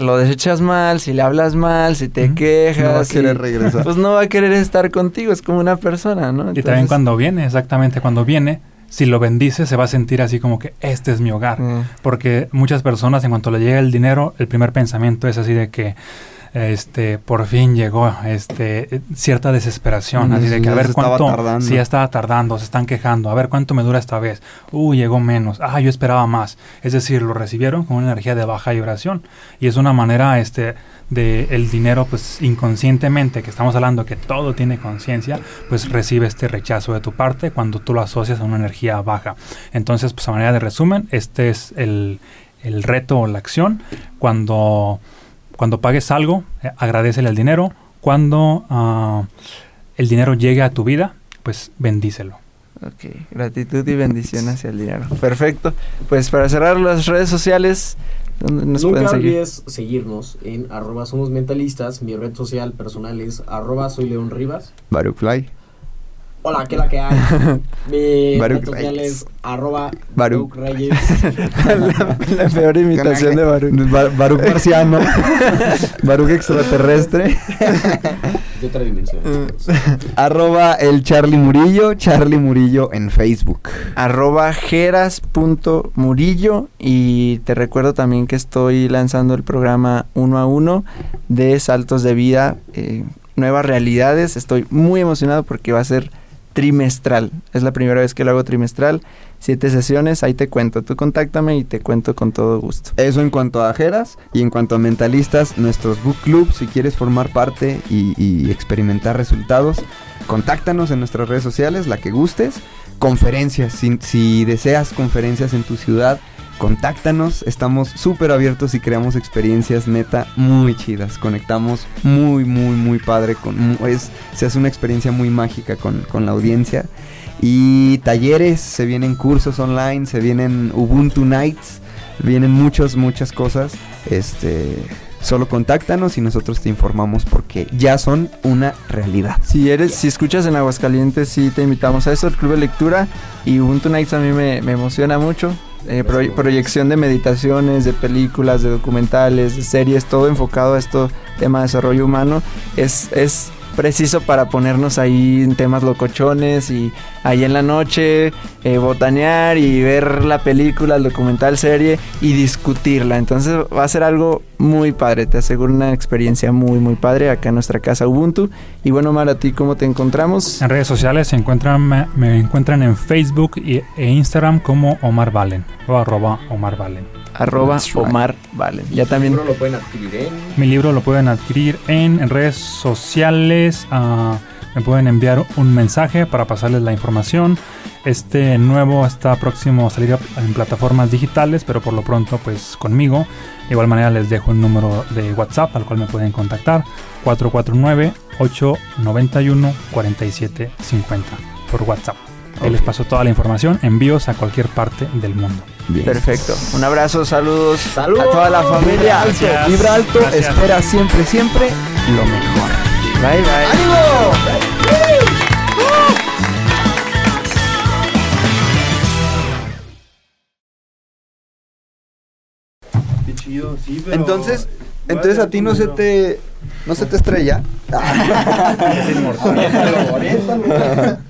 lo desechas mal, si le hablas mal, si te quejas,
No va a querer regresar.
pues no va a querer estar contigo. Es como una persona, ¿no?
Y también cuando viene, exactamente cuando viene, si lo bendice, se va a sentir así como que este es mi hogar. Porque muchas personas, en cuanto le llega el dinero, el primer pensamiento es así de que este, por fin llegó este, cierta desesperación, así de que a ver cuánto,
tardando.
sí, ya estaba tardando, se están quejando, a ver cuánto me dura esta vez, uh, llegó menos, ah, yo esperaba más, es decir, lo recibieron con una energía de baja vibración y es una manera, este, de el dinero, pues inconscientemente, que estamos hablando que todo tiene conciencia, pues recibe este rechazo de tu parte cuando tú lo asocias a una energía baja. Entonces, pues a manera de resumen, este es el, el reto o la acción. Cuando, cuando pagues algo, eh, agradecele el dinero. Cuando ah, el dinero llegue a tu vida, pues bendícelo.
Ok, gratitud y bendición hacia el dinero. Perfecto. Pues para cerrar las redes sociales, ¿dónde nos
Nunca
pueden seguir?
olvides seguirnos en arroba somos mentalistas. Mi red social personal es arroba soy León Rivas.
Baruch Fly.
Hola, ¿qué la que hay? Mi
Baruch
red social
Reyes.
es arroba
Baruch.
Baruch Reyes.
la, la peor imitación de Baruch.
Ba- Baruch marciano. Baruch extraterrestre.
de otra dimensión.
Arroba el Charlie Murillo. Charlie Murillo en Facebook.
arroba jeras.murillo y te recuerdo también que estoy lanzando el programa uno a uno de saltos de vida, eh, nuevas realidades. Estoy muy emocionado porque va a ser trimestral. Es la primera vez que lo hago trimestral. Siete sesiones, ahí te cuento. Tú contáctame y te cuento con todo gusto.
Eso en cuanto a Jeras y en cuanto a mentalistas, nuestros book club, si quieres formar parte y, experimentar resultados, contáctanos en nuestras redes sociales, la que gustes. Conferencias, si deseas conferencias en tu ciudad, contáctanos. Estamos súper abiertos y creamos experiencias neta muy chidas. Conectamos muy, muy, muy padre. Con, es, se hace una experiencia muy mágica con, con la audiencia. Y talleres, se vienen cursos online, se vienen Ubuntu Nights, vienen muchas, muchas cosas. Este, solo contáctanos y nosotros te informamos porque ya son una realidad.
Si eres, si escuchas en Aguascalientes, sí te invitamos a eso, el Club de Lectura y Ubuntu Nights a mí me, me emociona mucho. Eh, proy- proyección de meditaciones, de películas, de documentales, de series, todo enfocado a esto, tema de desarrollo humano. Es, es preciso para ponernos ahí en temas locochones y ahí en la noche eh, botanear y ver la película, el documental, serie y discutirla. Entonces va a ser algo muy padre, te aseguro una experiencia muy muy padre acá en nuestra casa Ubuntu. Y bueno, Omar, ¿a ti cómo te encontramos?
En redes sociales se encuentran, me, me encuentran en Facebook y- e Instagram como Omar Valen o arroba Omar Valen.
Arroba
That's right.
Omar Valen. Ya también
Seguro lo pueden adquirir en
Mi libro lo pueden adquirir en, en redes sociales. ah, me pueden enviar un mensaje para pasarles la información. Este nuevo está próximo a salir en plataformas digitales, pero por lo pronto pues conmigo. De igual manera les dejo un número de WhatsApp al cual me pueden contactar. 449-891-4750 por WhatsApp. Ahí les paso toda la información, envíos a cualquier parte del mundo.
Bien.
perfecto. Un abrazo, saludos,
¡Saludos!
a toda la familia.
Alto, vibra alto,
Gracias.
espera siempre, siempre lo mejor.
Bye bye.
Qué chido, sí, pero...
Entonces, entonces
a
a ti no se te no se te estrella.